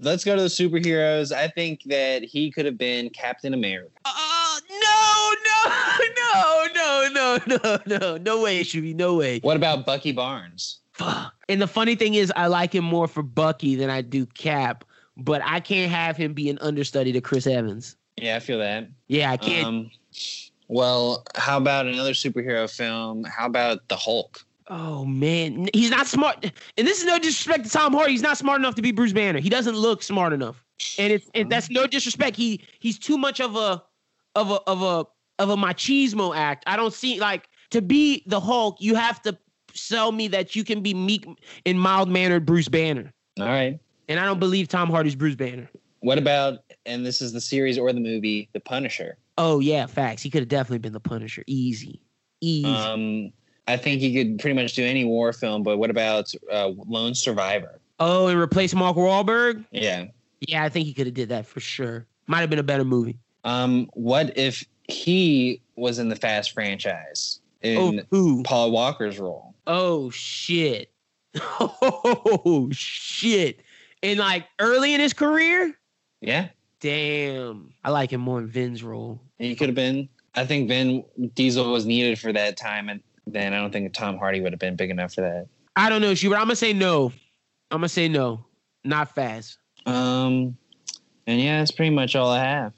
let's go to the superheroes. I think that he could have been Captain America. Oh no, no, no, no, no, no, no, no way, Shuby, no way. What about Bucky Barnes? Fuck. And the funny thing is, I like him more for Bucky than I do Cap, but I can't have him be an understudy to Chris Evans. Yeah, I feel that. Yeah, I can't. Um, well, how about another superhero film? How about the Hulk? Oh man, he's not smart. And this is no disrespect to Tom Hardy. He's not smart enough to be Bruce Banner. He doesn't look smart enough. And it's and that's no disrespect. He he's too much of a of a of a of a machismo act. I don't see like to be the Hulk. You have to sell me that you can be meek and mild mannered Bruce Banner. All right. And I don't believe Tom Hardy's Bruce Banner. What about and this is the series or the movie, The Punisher? Oh yeah, facts. He could have definitely been the Punisher. Easy, easy. Um, I think he could pretty much do any war film. But what about uh, Lone Survivor? oh, and replace Mark Wahlberg. Yeah. Yeah, I think he could have did that for sure. Might have been a better movie. Um, what if he was in the Fast franchise in oh, who? Paul Walker's role? Oh shit. Oh shit. And like early in his career? Yeah, Damn. I like him more in Vin's role. he could have been. I think Vin Diesel was needed for that time, and then I don't think Tom Hardy would have been big enough for that. I don't know, Schubert. I'm gonna say no. I'm gonna say no. Not fast. Um, and yeah, that's pretty much all I have.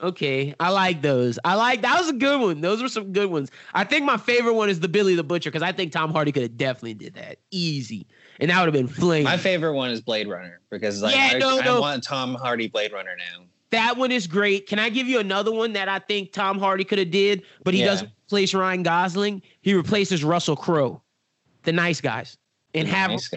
Okay, I like those. I like that was a good one. Those were some good ones. I think my favorite one is the Billy the Butcher because I think Tom Hardy could have definitely did that easy, and that would have been flame. My favorite one is Blade Runner because like Yeah, I, no, I no. want Tom Hardy Blade Runner now. That one is great. Can I give you another one that I think Tom Hardy could have did, but he Yeah. doesn't replace Ryan Gosling? He replaces Russell Crowe, the nice guys, and have Nice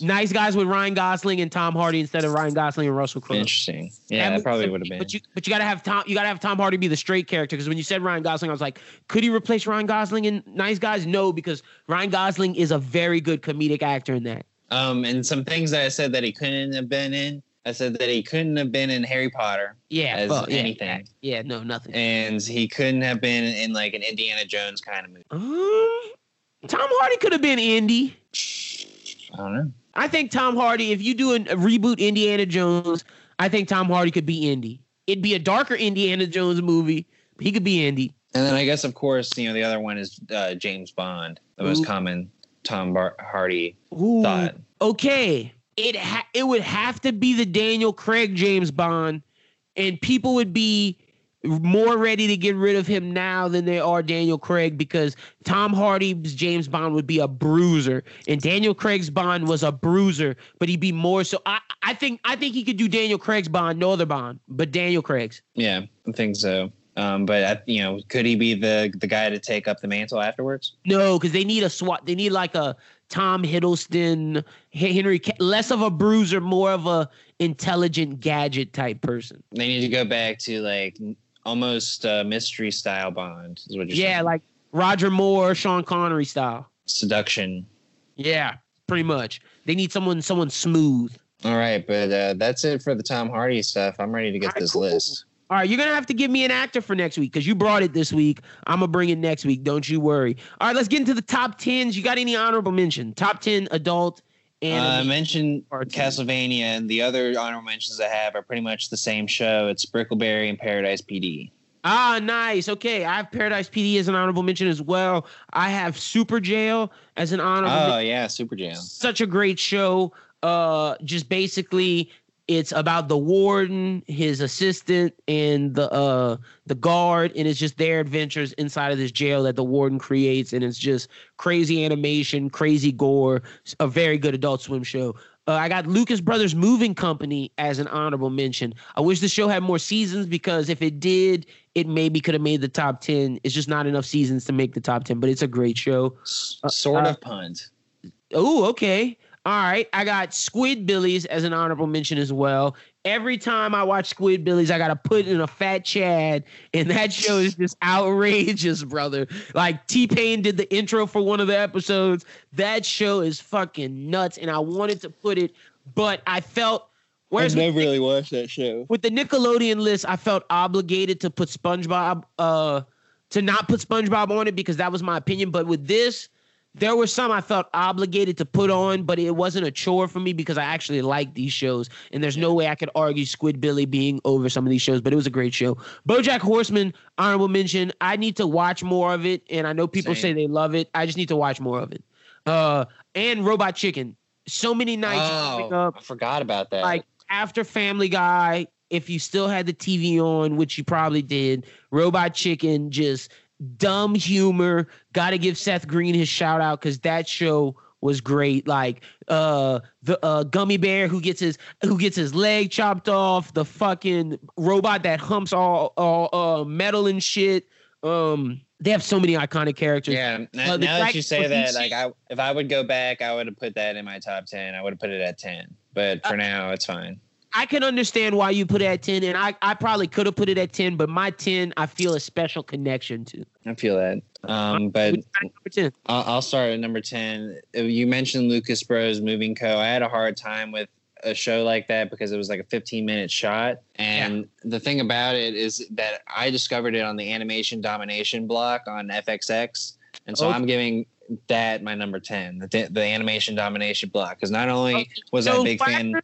nice, guys. guys with Ryan Gosling and Tom Hardy instead of Ryan Gosling and Russell Crowe. Interesting. Yeah, That that probably would have been. But you, but you gotta have Tom. You gotta have Tom Hardy be the straight character because when you said Ryan Gosling, I was like, could he replace Ryan Gosling in Nice Guys? No, because Ryan Gosling is a very good comedic actor in that. Um, and some things that I said that he couldn't have been in. I said that he couldn't have been in Harry Potter, Yeah, As fuck, yeah, anything. Yeah, no, nothing. and he couldn't have been in like an Indiana Jones kind of movie. Um, Tom Hardy could have been Indy. I don't know. I think Tom Hardy, if you do a, a reboot Indiana Jones, I think Tom Hardy could be Indy. It'd be a darker Indiana Jones movie, but he could be Indy. And then I guess, of course, you know, the other one is uh, James Bond, the most Ooh. common Tom Bar- Hardy Ooh, thought. okay. It ha- it would have to be the Daniel Craig James Bond, and people would be more ready to get rid of him now than they are Daniel Craig because Tom Hardy's James Bond would be a bruiser, and Daniel Craig's Bond was a bruiser, but he'd be more so. I I think I think he could do Daniel Craig's Bond, no other Bond, but Daniel Craig's. Yeah, I think so. Um, but I, you know, could he be the the guy to take up the mantle afterwards? No, because they need a SWAT. They need like a Tom Hiddleston, Henry, less of a bruiser, more of a intelligent gadget type person. They need to go back to like almost uh, mystery style Bond. Is what you're Yeah, saying. like Roger Moore, Sean Connery style. seduction. Yeah, pretty much. They need someone, someone smooth. All right, but uh, that's it for the Tom Hardy stuff. I'm ready to get right, this cool. list. All right, you're gonna have to give me an actor for next week because you brought it this week. I'm gonna bring it next week. Don't you worry. All right, let's get into the top tens. You got any honorable mention? Top ten adult Uh, I mentioned. Castlevania, and the other honorable mentions I have are pretty much the same show. It's Brickleberry and Paradise PD. Ah, nice. Okay, I have Paradise PD as an honorable mention as well. I have Super Jail as an honorable. Oh mention. yeah, Super Jail. Such a great show. Uh, just basically, it's about the warden, his assistant, and the uh the guard, and it's just their adventures inside of this jail that the warden creates, and it's just crazy animation, crazy gore. A very good Adult Swim show. Uh, I got Lucas Brothers Moving Company as an honorable mention. I wish the show had more seasons because if it did, it maybe could have made the top 10. It's just not enough seasons to make the top 10, but it's a great show. S- sort uh, of puns. Oh, okay. All right. I got Squidbillies as an honorable mention as well. Every time I watch Squidbillies, I got to put in a fat Chad, and that show is just outrageous, brother. Like T Pain did the intro for one of the episodes. That show is fucking nuts, and I wanted to put it, but I felt. Whereas I've never really watched that show. with the Nickelodeon list, I felt obligated to put SpongeBob, uh, to not put SpongeBob on it because that was my opinion. But with this, there were some I felt obligated to put on, but it wasn't a chore for me because I actually like these shows, and there's no way I could argue Squidbilly being over some of these shows. But it was a great show. BoJack Horseman, honorable mention. I need to watch more of it, and I know people Same. say they love it. I just need to watch more of it. Uh, and Robot Chicken. So many nights Oh, up, I forgot about that. like after Family Guy, if you still had the TV on, which you probably did, Robot Chicken, just dumb humor. Got to give Seth Green his shout out because that show was great. Like uh the uh gummy bear who gets his who gets his leg chopped off, the fucking robot that humps all all uh metal and shit. Um they have so many iconic characters. yeah, Uh, the now that you say that, like I, if I would go back, I would have put that in my top ten. I would have put it at ten, but Uh, for now, it's fine. I can understand why you put it at 10, and I, I probably could have put it at 10, but my 10 I feel a special connection to. I feel that. Um, but Which is number 10. I'll, I'll start at number 10. Uh, You mentioned Lucas Bros Moving Co. I had a hard time with a show like that because it was like a 15 minute shot. And the thing about it is that I discovered it on the animation domination block on FXX. And so Okay. I'm giving that my number 10, the, the animation domination block. Because not only Okay, was I a big fan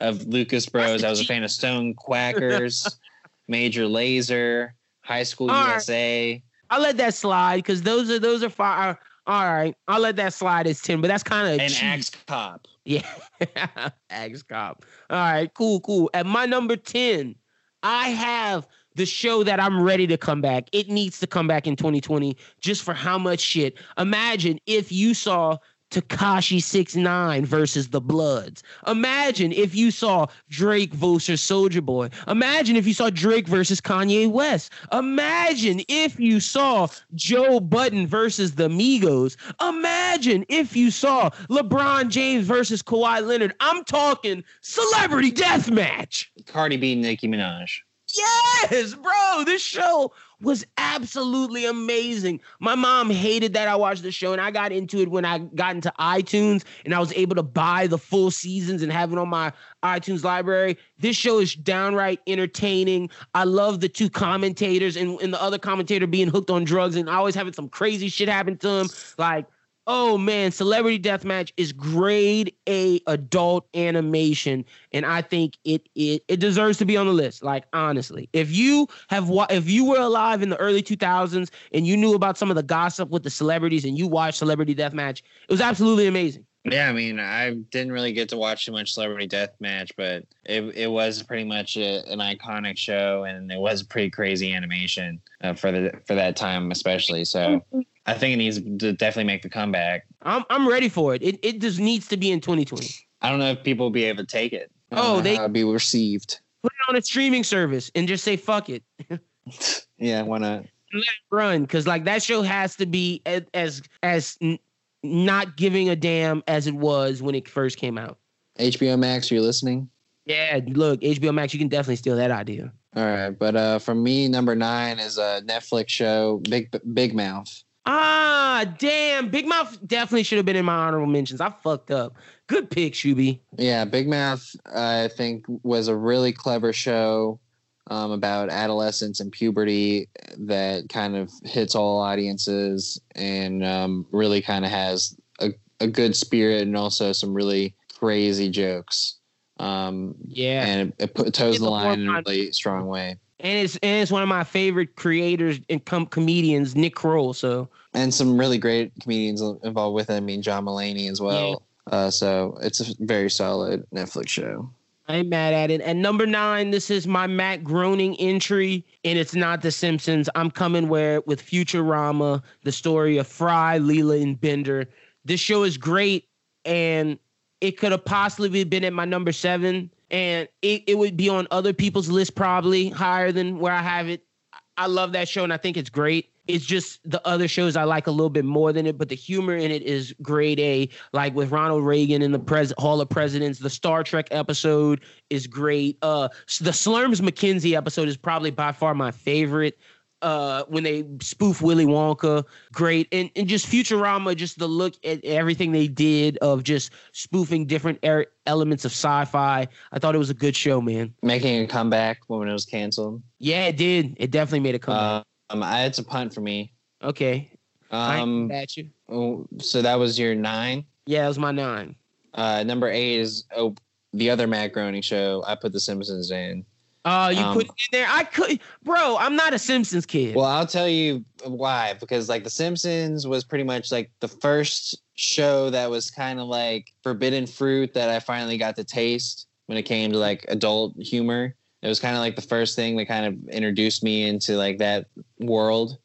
of Lucas Bros, I was a fan of Stone Quackers, Major Lazer, High School All right. USA. I'll let that slide because those are those are fire. All right, I'll let that slide as 10, but that's kind of And cheap. Axe Cop. Yeah. Axe Cop. All right, cool, cool. At my number 10, I have the show that I'm ready to come back. It needs to come back in 2020 just for how much shit. Imagine if you saw Tekashi 69 versus the Bloods. Imagine if you saw Drake versus Soulja Boy. Imagine if you saw Drake versus Kanye West. Imagine if you saw Joe Budden versus the Migos. Imagine if you saw LeBron James versus Kawhi Leonard. I'm talking celebrity death match. Cardi B, Nicki Minaj. Yes, bro. This show was absolutely amazing. My mom hated that I watched the show, and I got into it when I got into iTunes and I was able to buy the full seasons and have it on my iTunes library. This show is downright entertaining. I love the two commentators and, and the other commentator being hooked on drugs and always having some crazy shit happen to him. Like, oh man, Celebrity Deathmatch is grade A adult animation, and I think it it it deserves to be on the list. Like honestly, if you have wa- if you were alive in the early 2000s and you knew about some of the gossip with the celebrities and you watched Celebrity Deathmatch, it was absolutely amazing. Yeah, I mean, I didn't really get to watch too much Celebrity Death Match, but it it was pretty much a, an iconic show, and it was pretty crazy animation uh, for the for that time, especially. So I think it needs to definitely make the comeback. I'm I'm ready for it. It it just needs to be in 2020. I don't know if people will be able to take it. Oh, they- be received. Put it on a streaming service and just say fuck it. Yeah, why not? run because like that show has to be as as, as n- not giving a damn as it was when it first came out. HBO Max, are you're listening. Yeah, look, HBO Max, you can definitely steal that idea. All right, but uh, for me, number nine is a Netflix show, Big Big Mouth. Ah, damn, Big Mouth definitely should have been in my honorable mentions. I fucked up. Good pick, Shuby. Yeah, Big Mouth, I think, was a really clever show um, about adolescence and puberty that kind of hits all audiences and um, really kind of has a, a good spirit and also some really crazy jokes. Um, Yeah, and it, it put toes the line in a really strong way. And it's and it's one of my favorite creators and com- comedians, Nick Kroll. So And some really great comedians involved with it. I mean, John Mulaney as well. Uh, so it's a very solid Netflix show. I ain't mad at it. And number nine, this is my Matt Groening entry, and it's not The Simpsons. I'm coming where with Futurama, the story of Fry, Leela, and Bender. This show is great, and it could have possibly been at my number seven, and it, it would be on other people's list probably higher than where I have it. I love that show and I think it's great. It's just the other shows I like a little bit more than it, but the humor in it is grade A. Like with Ronald Reagan in the pres- Hall of Presidents, the Star Trek episode is great. Uh, the Slurms McKenzie episode is probably by far my favorite uh when they spoof Willy Wonka, great. And and just Futurama, just the look at everything they did of just spoofing different er- elements of sci-fi. I thought it was a good show, man. Making a comeback when it was canceled. Yeah, it did. It definitely made a comeback. Uh, um, I, it's a punt for me. okay. Um, at you. oh, so that was your nine. Yeah, it was my nine. Uh, number eight is oh the other Matt Groening show. I put The Simpsons in. Oh, you Um, put it in there. I could, bro. I'm not a Simpsons kid. Well, I'll tell you why. Because like The Simpsons was pretty much like the first show that was kind of like forbidden fruit that I finally got to taste when it came to like adult humor. It was kind of like the first thing that kind of introduced me into like that world.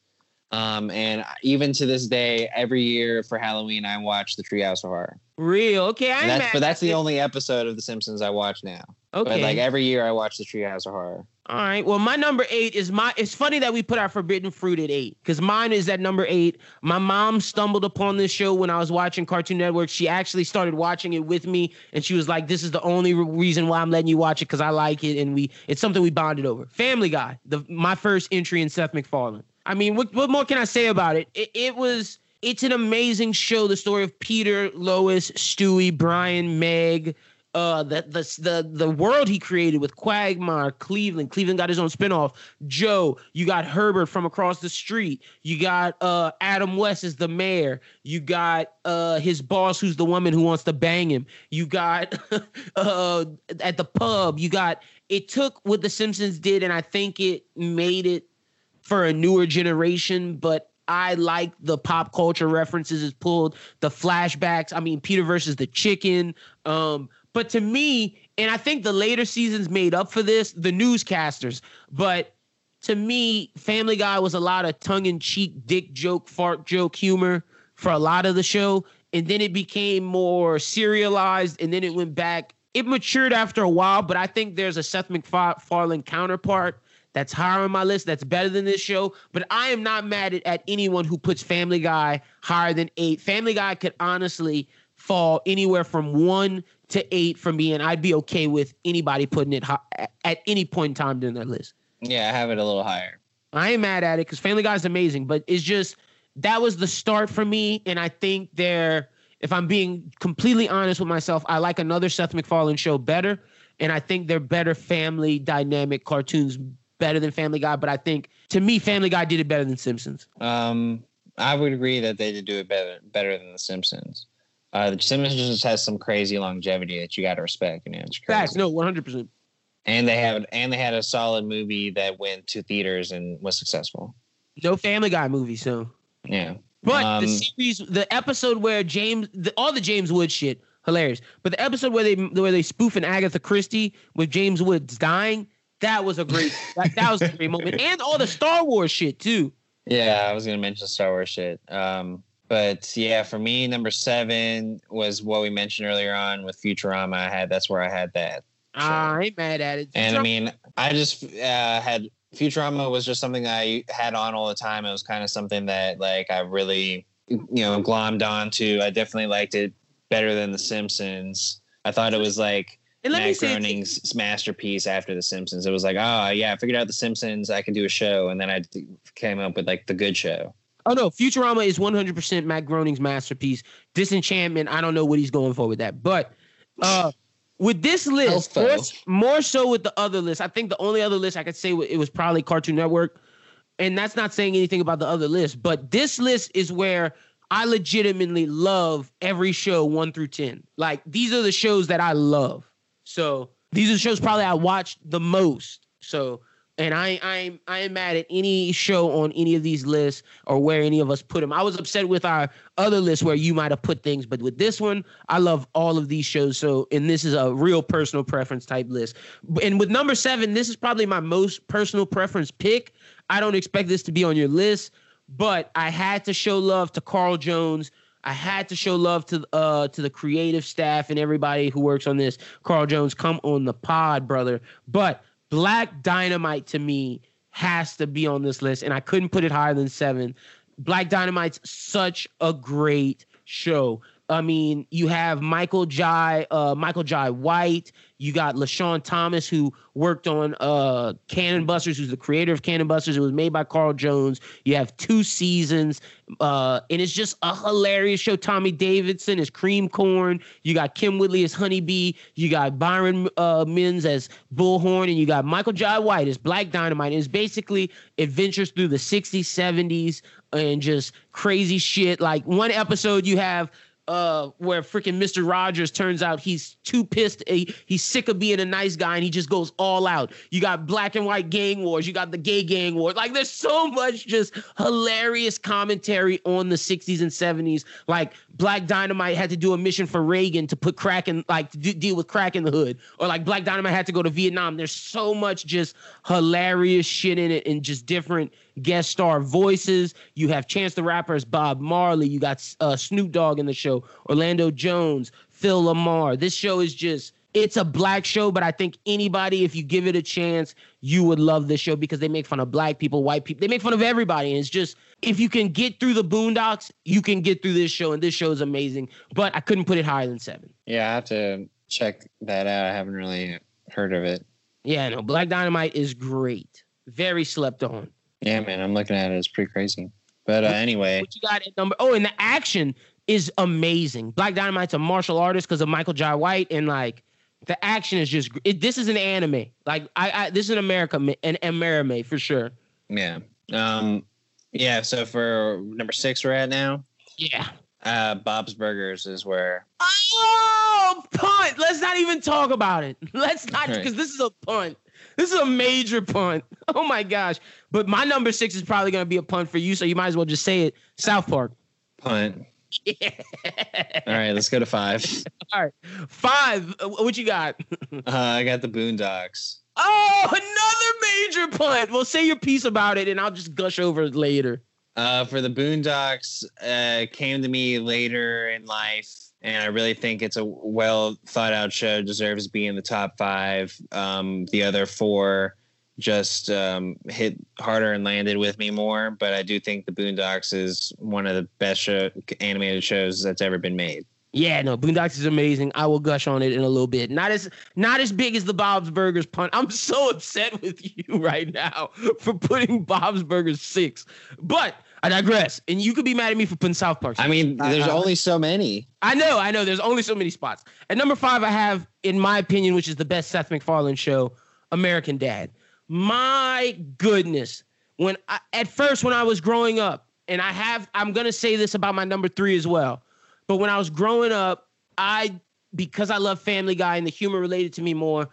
Um, and even to this day, every year for Halloween, I watch The Treehouse of Horror. Real. Okay, I that's, but that's the only episode of The Simpsons I watch now. Okay. But like every year, I watch The Treehouse of Horror. All right. Well, my number eight is my. It's funny that we put our forbidden fruit at eight because mine is at number eight. My mom stumbled upon this show when I was watching Cartoon Network. She actually started watching it with me, and she was like, "This is the only re- reason why I'm letting you watch it because I like it, and we it's something we bonded over." Family Guy, the my first entry in Seth MacFarlane. I mean, what what more can I say about it? It, it was. It's an amazing show. The story of Peter, Lois, Stewie, Brian, Meg, uh the the the the world he created with Quagmire, Cleveland. Cleveland got his own spinoff. Joe, you got Herbert from across the street. You got uh Adam West as the mayor. You got uh his boss who's the woman who wants to bang him. You got uh at the pub, you got it took what the Simpsons did and I think it made it for a newer generation, but I like the pop culture references it's pulled, the flashbacks. I mean, Peter versus the chicken. Um, but to me, and I think the later seasons made up for this, the newscasters. But to me, Family Guy was a lot of tongue-in-cheek dick joke, fart joke humor for a lot of the show. And then it became more serialized, and then it went back. It matured after a while, but I think there's a Seth MacFarlane counterpart that's higher on my list that's better than this show. But I am not mad at, at anyone who puts Family Guy higher than eight. Family Guy could honestly fall anywhere from one to eight for me, and I'd be okay with anybody putting it hi- at, any point in time during that list. Yeah, I have it a little higher. I ain't mad at it because Family Guy is amazing, but it's just that was the start for me, and I think they're. If I'm being completely honest with myself, I like another Seth MacFarlane show better, and I think they're better family dynamic cartoons better than Family Guy. But I think to me, Family Guy did it better than Simpsons. Um, I would agree that they did do it better better than The Simpsons. Uh, the Simpsons just has some crazy longevity that you got to respect. You know, it's crazy. Facts, no, 100. percent And they have and they had a solid movie that went to theaters and was successful. No Family Guy movie, so. Yeah. But Um, the series, the episode where James, the, all the James Wood shit, hilarious. But the episode where they where they spoofing Agatha Christie with James Woods dying, that was a great that, that was a great moment. And all the Star Wars shit too. Yeah, I was gonna mention Star Wars shit. Um, but yeah, for me, number seven was what we mentioned earlier on with Futurama. I had that's where I had that. I ain't mad at it. And I mean, I just uh, had Futurama was just something I had on all the time. It was kind of something that like I really, you know, glommed onto. I definitely liked it better than The Simpsons. I thought it was like and let Matt Groening's masterpiece after The Simpsons. It was like, oh yeah, I figured out The Simpsons. I can do a show, and then I came up with like the good show. Oh no, Futurama is 100% Matt Groening's masterpiece. Disenchantment, I don't know what he's going for with that, but uh, with this list, more, more so with the other list, I think the only other list I could say it was probably Cartoon Network, and that's not saying anything about the other list, but this list is where I legitimately love every show one through ten. Like these are the shows that I love. So these are the shows probably I watched the most. So and I I'm I am mad at any show on any of these lists or where any of us put them. I was upset with our other list where you might have put things, but with this one, I love all of these shows. So and this is a real personal preference type list. And with number seven, this is probably my most personal preference pick. I don't expect this to be on your list, but I had to show love to Carl Jones. I had to show love to uh to the creative staff and everybody who works on this. Carl Jones, come on the pod, brother. But Black Dynamite to me has to be on this list, and I couldn't put it higher than seven. Black Dynamite's such a great show. I mean, you have Michael Jai, uh, Michael Jai White. You got LeSean Thomas, who worked on uh, Cannon Busters, who's the creator of Cannon Busters. It was made by Carl Jones. You have two seasons, uh, and it's just a hilarious show. Tommy Davidson is Cream Corn. You got Kym Whitley as Honeybee. You got Byron uh, Minns as Bullhorn, and you got Michael Jai White as Black Dynamite. And it's basically adventures through the 60s, 70s, and just crazy shit. Like one episode, you have uh where freaking Mr. Rogers turns out he's too pissed he, he's sick of being a nice guy and he just goes all out. You got black and white gang wars, you got the gay gang wars. Like there's so much just hilarious commentary on the 60s and 70s. Like Black Dynamite had to do a mission for Reagan to put crack in like to deal with crack in the hood or like Black Dynamite had to go to Vietnam. There's so much just hilarious shit in it and just different guest star voices. You have Chance the Rapper as Bob Marley. You got uh, Snoop Dogg in the show, Orlando Jones, Phil LaMarr. This show is just it's a black show, but I think anybody, if you give it a chance, you would love this show because they make fun of black people, white people, they make fun of everybody. And it's just if you can get through the boondocks, you can get through this show, and this show is amazing. But I couldn't put it higher than seven. Yeah, I have to check that out. I haven't really heard of it. Yeah, no, Black Dynamite is great. Very slept on. Yeah, man, I'm looking at it. It's pretty crazy. But uh, anyway, what you got at number? Oh, and the action is amazing. Black Dynamite's a martial artist because of Michael Jai White, and like the action is just. It, this is an anime. Like I, I this is an America, an anime for sure. Yeah. Um. Yeah. So for number six, we're at now. Yeah. Uh, Bob's Burgers is where. Oh, punt! Let's not even talk about it. Let's not because right. this is a punt. This is a major punt. Oh my gosh. But my number six is probably going to be a punt for you, so you might as well just say it. South Park. Punt. Yeah. All right, let's go to five. All right, five. Uh, what you got? uh, I got the Boondocks. Oh, another major punt. Well, say your piece about it, and I'll just gush over it later. Uh, for the Boondocks, uh, came to me later in life and I really think it's a well thought out show. Deserves to be in the top five. Um, the other four just um, hit harder and landed with me more, but I do think the Boondocks is one of the best show, animated shows that's ever been made. Yeah, no, Boondocks is amazing. I will gush on it in a little bit. Not as not as big as the Bob's Burgers punt. I'm so upset with you right now for putting Bob's Burgers six, but I digress. And you could be mad at me for putting South Park. I mean, there's uh, only so many. I know, I know. There's only so many spots. At number five, I have, in my opinion, which is the best Seth MacFarlane show, American Dad. My goodness. When I, at first, when I was growing up, and I have, I'm gonna say this about my number three as well. But when I was growing up, I because I love Family Guy and the humor related to me more,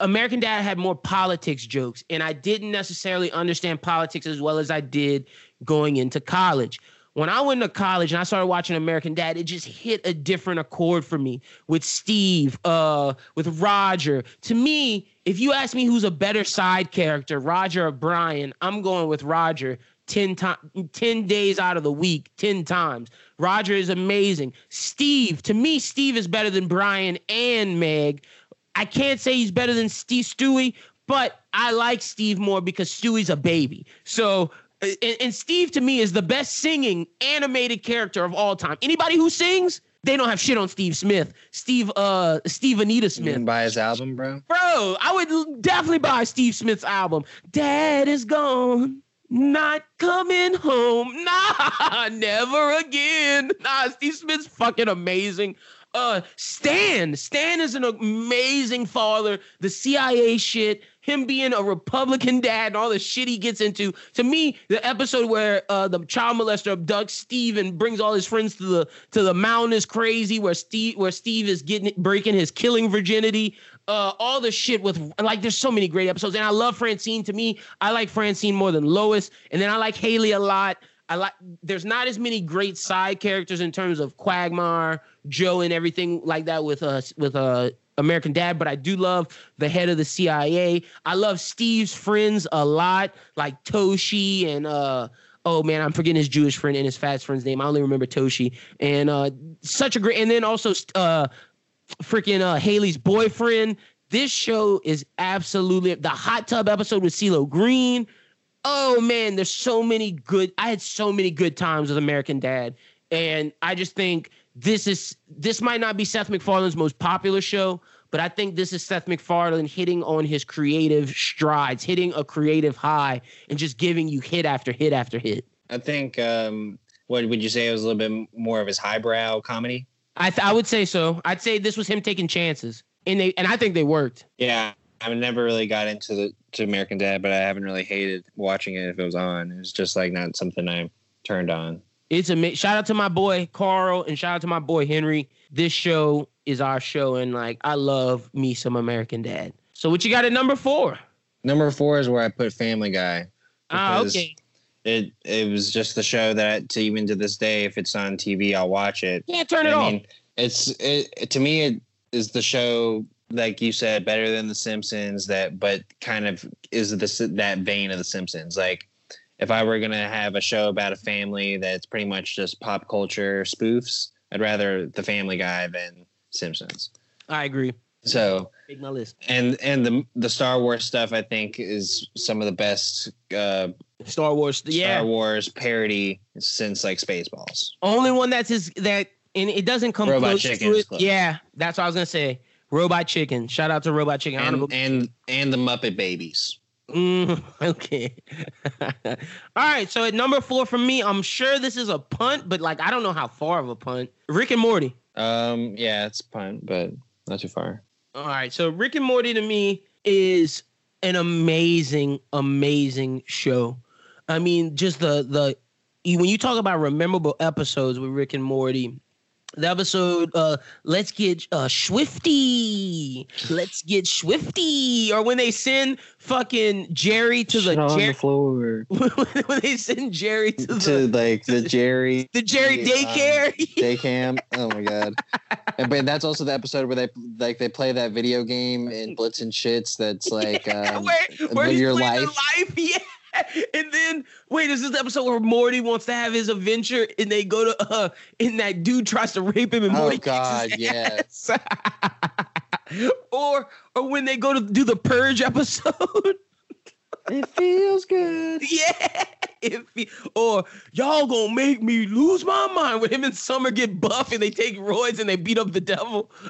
American Dad had more politics jokes, and I didn't necessarily understand politics as well as I did going into college. When I went to college and I started watching American Dad, it just hit a different accord for me with Steve, uh, with Roger. To me, if you ask me who's a better side character, Roger or Brian, I'm going with Roger 10 times 10 days out of the week 10 times roger is amazing steve to me steve is better than brian and meg I can't say he's better than Steve Stewie, but I like Steve more because Stewie's a baby. So and, and, Steve to me is the best singing animated character of all time. Anybody who sings, they don't have shit on Steve Smith. Steve uh Steve Anita Smith. Buy his album, bro? Bro, I would definitely buy Steve Smith's album. Dad is gone. Not coming home. Nah, never again. Nah, Steve Smith's fucking amazing. Uh, Stan. Stan is an amazing father. The CIA shit, him being a Republican dad, and all the shit he gets into. To me, the episode where uh, the child molester abducts Steve and brings all his friends to the to the mountain is crazy. Where Steve where Steve is getting breaking his killing virginity. Uh, all the shit with like there's so many great episodes, and I love Francine. To me, I like Francine more than Lois, and then I like Haley a lot. I like there's not as many great side characters in terms of Quagmire, Joe, and everything like that with us uh, with uh American Dad, but I do love the head of the CIA. I love Steve's friends a lot, like Toshi and uh oh man, I'm forgetting his Jewish friend and his fast friend's name. I only remember Toshi. And uh, such a great. And then also uh, freaking uh, Haley's boyfriend. This show is absolutely the hot tub episode with CeeLo Green. Oh man, there's so many good. I had so many good times with American Dad, and I just think this is this might not be Seth MacFarlane's most popular show, but I think this is Seth MacFarlane hitting on his creative strides, hitting a creative high, and just giving you hit after hit after hit. I think um, what would you say it was a little bit more of his highbrow comedy? I th- I would say so. I'd say this was him taking chances, and they and I think they worked. Yeah, I've never really got into the to American Dad, but I haven't really hated watching it if it was on. It was just like not something I turned on. It's a shout out to my boy Carl and shout out to my boy Henry. This show is our show, and like I love me some American Dad. So what you got at number four? Number four is where I put Family Guy. Ah, okay. It it was just the show that to even to this day, if it's on TV, I'll watch it. Yeah, turn it I off. mean, it's it, to me it is the show like you said better than the Simpsons that but kind of is the that vein of the Simpsons. Like if I were gonna have a show about a family that's pretty much just pop culture spoofs, I'd rather the Family Guy than Simpsons. I agree. So Make my list. and and the the Star Wars stuff I think is some of the best uh, Star Wars. Yeah. Star Wars parody since like Spaceballs. Only one that's his that and it doesn't come Robot close Chicken to it. close. Yeah, that's what I was gonna say. Robot Chicken. Shout out to Robot Chicken. Honorable- And, and and the Muppet Babies. Mm, okay. All right. So at number four for me, I'm sure this is a punt, but like I don't know how far of a punt. Rick and Morty. Um, yeah, it's a punt, but not too far. All right. So Rick and Morty to me is an amazing, amazing show. I mean, just the the when you talk about memorable episodes with Rick and Morty, the episode uh let's get uh Swifty. Let's get Swifty. Or when they send fucking Jerry to the, Jer- floor when they send Jerry to the to like the Jerry the Jerry the, um, daycare. day cam. Oh my god! And, but that's also the episode where they like they play that video game in Blitz and Shits. That's like um, where where Your Life. life, yeah. And then wait, is this the episode where Morty wants to have his adventure and they go to uh and that dude tries to rape him and Oh, Morty God, kicks his yes. ass? or or when they go to do the purge episode. it feels good. yeah. If he, or y'all gonna make me lose my mind when him and Summer get buff and they take roids and they beat up the devil.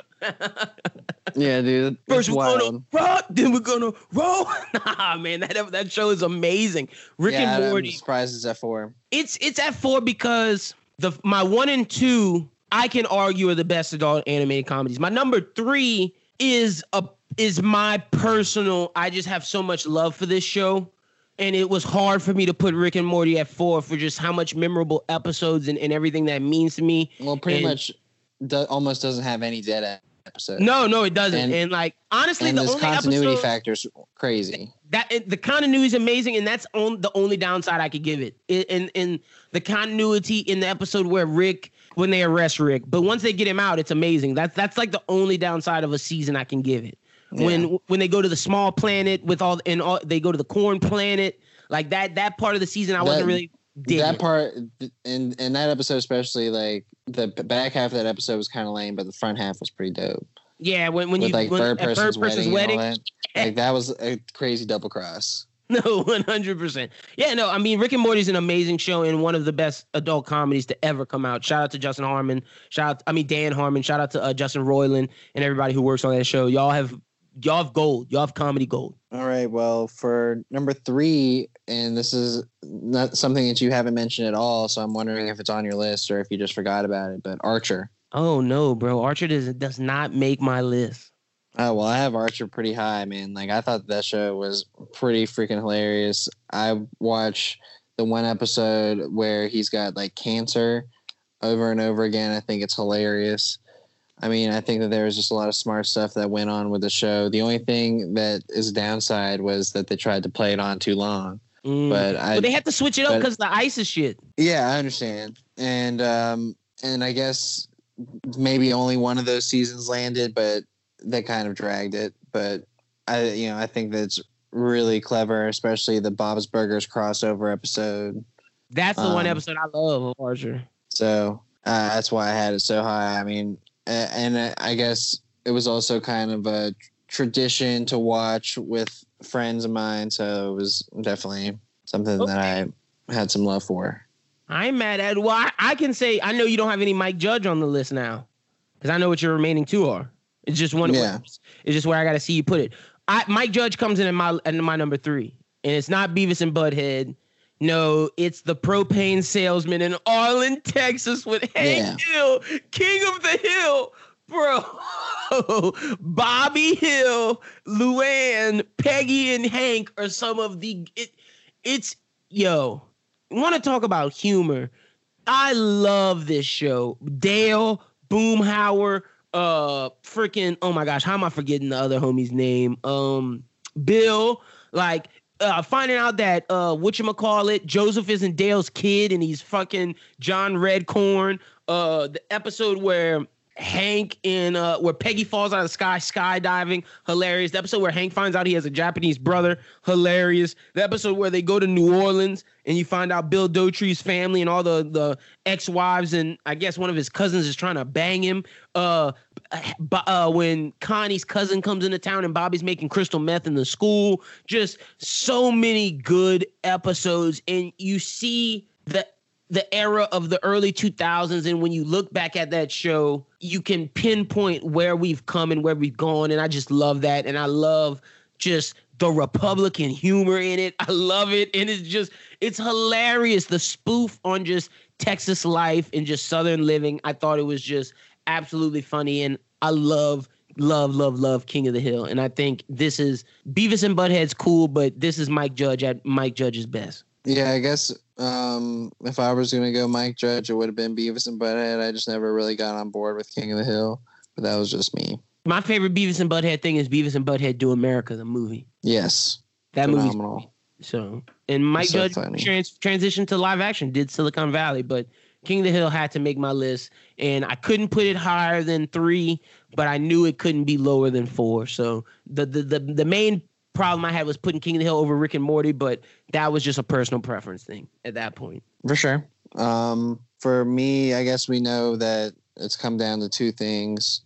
Yeah, dude. First we're gonna rock, then we're gonna roll. nah, man, that that show is amazing. Rick yeah, and I'm Morty. surprised it's at four. It's it's at four because the my one and two I can argue are the best adult animated comedies. My number three is a is my personal. I just have so much love for this show. And it was hard for me to put Rick and Morty at four for just how much memorable episodes and, and everything that means to me. Well, pretty And- much, do, almost doesn't have any dead episodes. No, no, it doesn't. And, And- like honestly, the this only continuity episode, factor's crazy. that it- the continuity is amazing, and that's on the only downside I could give it. it and and the continuity in the episode where Rick when they arrest Rick, but once they get him out, it's amazing. That's that's like the only downside of a season I can give it. When when they go to the small planet with all and all they go to the corn planet, like that that part of the season I wasn't really digging. that part in in that episode especially like the back half of that episode was kind of lame but the front half was pretty dope yeah, when when with you like when, third person's, person's wedding, wedding, that. like that was a crazy double cross No, one hundred percent. Yeah, no. I mean, Rick and Morty is an amazing show and one of the best adult comedies to ever come out. Shout out to Justin Harmon. Shout out, I mean Dan Harmon. Shout out to uh, Justin Roiland and everybody who works on that show. Y'all have y'all have gold. Y'all have comedy gold. all right well for number three and this is not something that you haven't mentioned at all so i'm wondering if it's on your list or if you just forgot about it but archer Oh no, bro. Archer does does not make my list. Oh well, I have Archer pretty high, man. Like I thought that show was pretty freaking hilarious. I watch the one episode where he's got like cancer over and over again. I think it's hilarious. I mean, I think that there was just a lot of smart stuff that went on with the show. The only thing that is a downside was that they tried to play it on too long. Mm. But I, but they had to switch it up because the ISIS shit. yeah, I understand. And um and I guess maybe only one of those seasons landed, but they kind of dragged it. But I you know, I think that's really clever, especially the Bob's Burgers crossover episode. That's the one Um, episode I love of Archer. So uh, that's why I had it so high. I mean, a- and I guess it was also kind of a tradition to watch with friends of mine. So it was definitely something that I had some love for. I'm mad at. Well, I, I can say I know you don't have any Mike Judge on the list now, because I know what your remaining two are. It's just one. Yeah. It's just where I got to see you put it. I Mike Judge comes in at my in my number three, and it's not Beavis and Butthead. No, it's the propane salesman in Arlen, Texas, with Hank Hill, King of the Hill, bro. Bobby Hill, Luann, Peggy, and Hank are some of the. It, it's yo. Want to talk about humor? I love this show. Dale Boomhauer, uh, freaking. Oh my gosh, how am I forgetting the other homie's name? Um, Bill. Like, uh, finding out that uh, what you call it, Joseph isn't Dale's kid, and he's fucking John Redcorn. Uh, the episode where Hank in uh where Peggy falls out of the sky skydiving, hilarious. The episode where Hank finds out he has a Japanese brother, hilarious. The episode where they go to New Orleans and you find out Bill Dauterive's family and all the the ex-wives and I guess one of his cousins is trying to bang him. Uh, uh when Connie's cousin comes into town and Bobby's making crystal meth in the school. Just so many good episodes. And you see the the era of the early 2000s and when you look back at that show you can pinpoint where we've come and where we've gone. And i just love that. And i love just the republican humor in it. I love it. And it's just it's hilarious. The spoof on just texas life and just southern living. I thought it was just absolutely funny and i love love love love king of the hill and i think this is beavis and butthead's cool but this is mike judge at mike judge's best Yeah, I guess um, if I was gonna go Mike Judge, it would have been Beavis and Butthead. I just never really got on board with King of the Hill, but that was just me. My favorite Beavis and Butthead thing is Beavis and Butthead Do America, the movie. Yes, That movie. so. And Mike So Judge trans- transitioned to live action, did Silicon Valley, but King of the Hill had to make my list, and I couldn't put it higher than three, but I knew it couldn't be lower than four. So the the the, the main problem I had was putting King of the Hill over Rick and Morty, but that was just a personal preference thing at that point. For sure. Um, for me, I guess we know that it's come down to two things,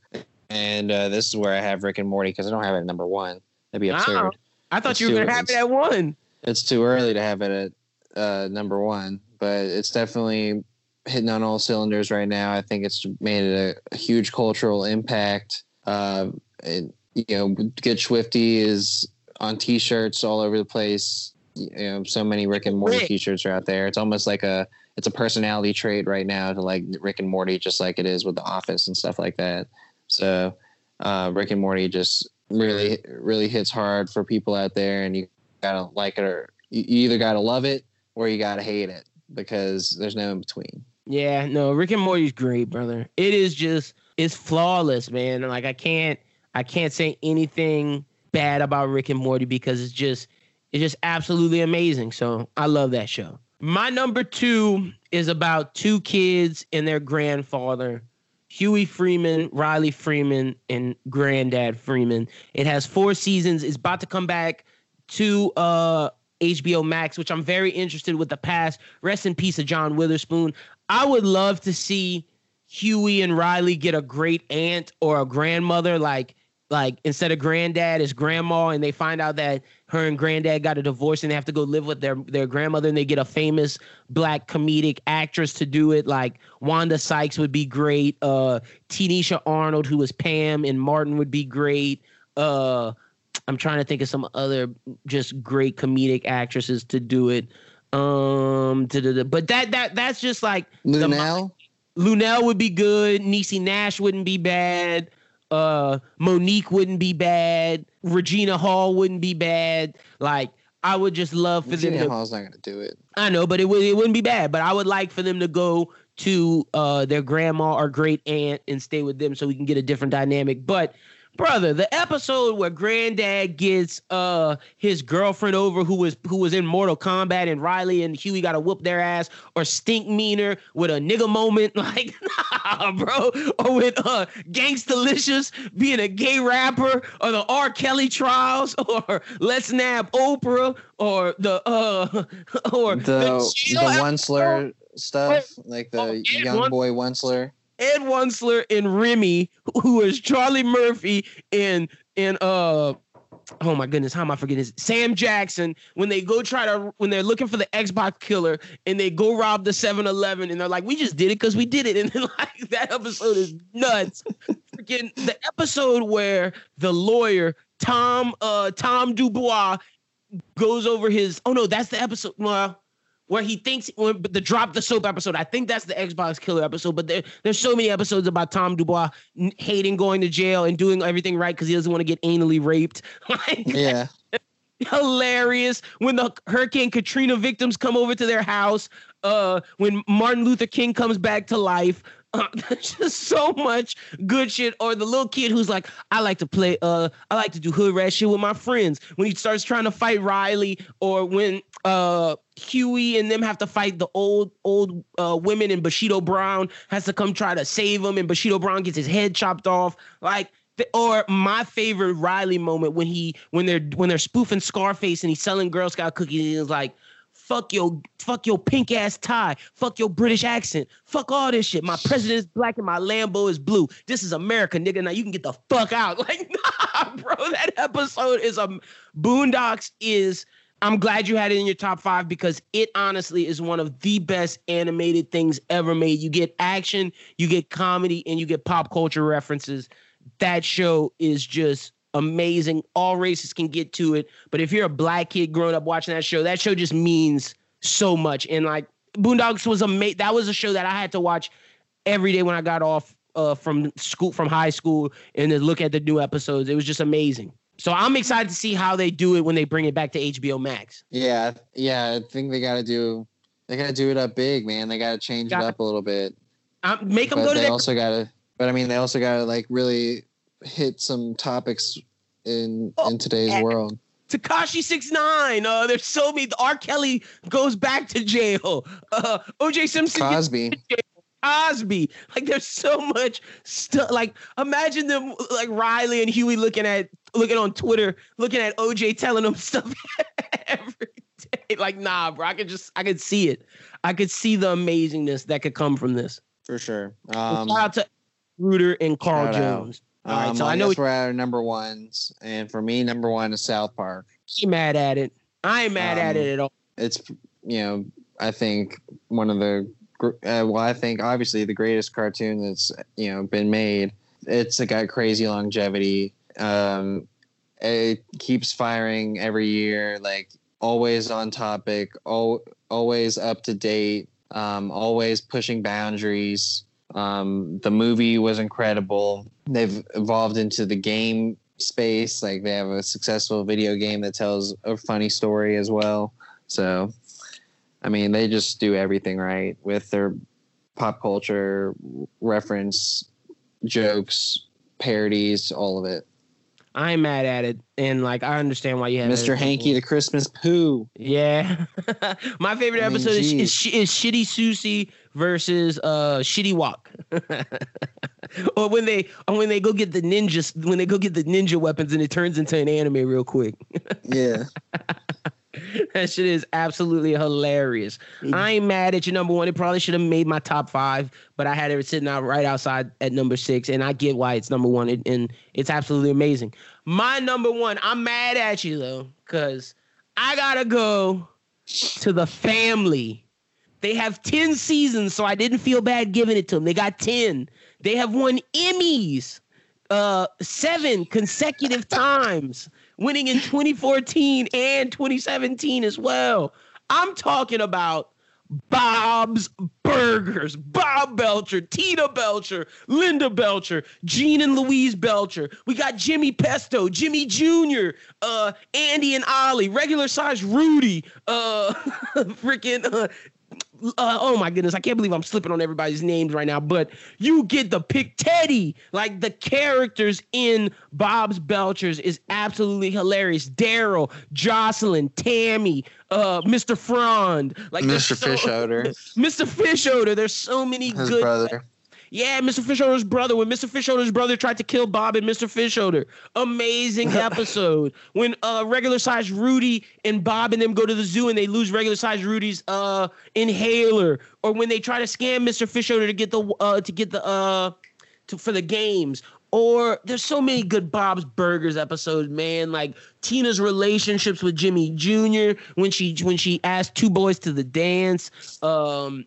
and uh, this is where I have Rick and Morty because I don't have it at number one. That'd be absurd. Wow. I thought Let's you were gonna have it at one. It's too early to have it at uh, number one, but it's definitely hitting on all cylinders right now. I think it's made a, a huge cultural impact. Uh, it, you know, Get Swifty is on T-shirts all over the place. You know, so many Rick and Morty Rick. T-shirts are out there. It's almost like a it's a personality trait right now to like Rick and Morty, just like it is with The Office and stuff like that. So, uh, Rick and Morty just really really hits hard for people out there, and you gotta like it or you you either gotta love it or you gotta hate it because there's no in between. Yeah, no, Rick and Morty's great, brother. It is just it's flawless, man. Like I can't I can't say anything bad about Rick and Morty because it's just it's just absolutely amazing. So I love that show. My number two is about two kids and their grandfather, Huey Freeman, Riley Freeman, and Granddad Freeman. It has four seasons. It's about to come back to uh HBO Max, which I'm very interested with the past. Rest in peace of John Witherspoon. I would love to see Huey and Riley get a great aunt or a grandmother, like like instead of granddad is grandma, and they find out that her and granddad got a divorce and they have to go live with their their grandmother, and they get a famous black comedic actress to do it. Like Wanda Sykes would be great. Uh, Tichina Arnold, who was Pam, and Martin would be great. Uh, I'm trying to think of some other just great comedic actresses to do it. Um, but that that that's just like the Luenell, Luenell would be good. Niecy Nash wouldn't be bad. Uh, Monique wouldn't be bad. Regina Hall wouldn't be bad. Like I would just love for them to. Hall's not gonna do it. I know, but it would it wouldn't be bad. But I would like for them to go to uh their grandma or great aunt and stay with them so we can get a different dynamic. But brother, the episode where Granddad gets uh his girlfriend over who was who was in Mortal Kombat and Riley and Huey got to whoop their ass or Stinkmeaner with a nigga moment like nah, bro, or with uh Gangstalicious being a gay rapper or the R. Kelly trials or Let's Nab Oprah or the uh or the the, the Wuncler stuff, like the oh, young boy Wuncler. Ed Wuncler in Remy, who is Charlie Murphy in in uh oh my goodness, how am I forgetting this? Sam Jackson, when they go try to when they're looking for the Xbox killer and they go rob the 7-Eleven and they're like, we just did it because we did it. And then like that episode is nuts. Freaking the episode where the lawyer, Tom uh Tom Dubois, goes over his oh no, that's the episode. Well, where he thinks the drop the soap episode. I think that's the Xbox killer episode. But there, there's so many episodes about Tom Dubois hating going to jail and doing everything right because he doesn't want to get anally raped. yeah. Hilarious when the Hurricane Katrina victims come over to their house. Uh, when Martin Luther King comes back to life. There's just so much good shit. Or the little kid who's like, I like to play, uh, I like to do hood rat shit with my friends. When he starts trying to fight Riley, or when uh Huey and them have to fight the old old uh, women, and Bushido Brown has to come try to save him, and Bushido Brown gets his head chopped off. Like or my favorite Riley moment when he when they're when they're spoofing Scarface and he's selling Girl Scout cookies and he's like, Fuck your fuck your pink ass tie. Fuck your British accent. Fuck all this shit. My president is black and my Lambo is blue. This is America, nigga. Now you can get the fuck out. Like, nah, bro. That episode is a um, Boondocks is. I'm glad you had it in your top five because it honestly is one of the best animated things ever made. You get action, you get comedy, and you get pop culture references. That show is just amazing. All races can get to it. But if you're a black kid growing up watching that show, that show just means so much. And like Boondocks was amazing. That was a show that I had to watch every day when I got off uh, from school, from high school, and then look at the new episodes. It was just amazing. So I'm excited to see how they do it when they bring it back to HBO Max. Yeah, yeah. I think they got to do. They got to do it up big, man. They got to change gotta, it up a little bit. Um, make them but go to. They their- also got to. But I mean, they also got to like really hit some topics in oh, in today's and, world. Tekashi Six Nine. Uh, there's so many. R. Kelly goes back to jail. Uh, O.J. Simpson. Cosby. Cosby. Like there's so much stuff. Like imagine them like Riley and Huey looking at looking on Twitter, looking at OJ telling them stuff every day. Like nah, bro. I could just I could see it. I could see the amazingness that could come from this. For sure. Um, shout out to Reuter and Carl Jones. Out. All right, um, so I, I know we're at our number ones, and for me, number one is South Park. You mad at it? I ain't mad um, at it at all. It's you know I think one of the uh, well I think obviously the greatest cartoon that's you know been made. It's got crazy longevity. Um, it keeps firing every year, like always on topic, al- always up to date, um, always pushing boundaries. Um, the movie was incredible. They've evolved into the game space. Like they have a successful video game that tells a funny story as well. So, I mean, they just do everything right with their pop culture reference, jokes, parodies, all of it. I'm mad at it, and like I understand why you have Mr. Hanky the Christmas Pooh. Yeah, my favorite I mean, episode is, is, is City Sushi versus uh Shitty Wok, or when they or when they go get the ninjas when they go get the ninja weapons and it turns into an anime real quick. yeah. that shit is absolutely hilarious. Mm-hmm. I ain't mad at your number one. It probably should have made my top five, but I had it sitting out right outside at number six, and I get why it's number one, and it's absolutely amazing. My number one, I'm mad at you though, because I gotta go to the family. They have 10 seasons, so I didn't feel bad giving it to them. They got 10. They have won Emmys uh, seven consecutive times winning in 2014 and 2017 as well. I'm talking about Bob's Burgers, Bob Belcher, Tina Belcher, Linda Belcher, Gene and Louise Belcher. We got Jimmy Pesto, Jimmy Jr., uh, Andy and Ollie, regular size Rudy, uh, freaking uh, uh, oh my goodness, I can't believe I'm slipping on everybody's names right now, but you get the pick Teddy. Like the characters in Bob's Belchers is absolutely hilarious. Daryl, Jocelyn, Tammy, uh, Mr. Frond, like Mr. So, Fischoeder. Mr. Fischoeder. There's so many His good brother. Yeah, Mr. Fischoeder's brother. When Mr. Fischoeder's brother tried to kill Bob and Mr. Fischoeder. Amazing episode. when uh regular size Rudy and Bob and them go to the zoo and they lose regular size Rudy's uh inhaler. Or when they try to scam Mr. Fischoeder to get the uh to get the uh to, for the games. Or there's so many good Bob's Burgers episodes, man. Like Tina's relationships with Jimmy Jr. when she when she asked two boys to the dance. Um,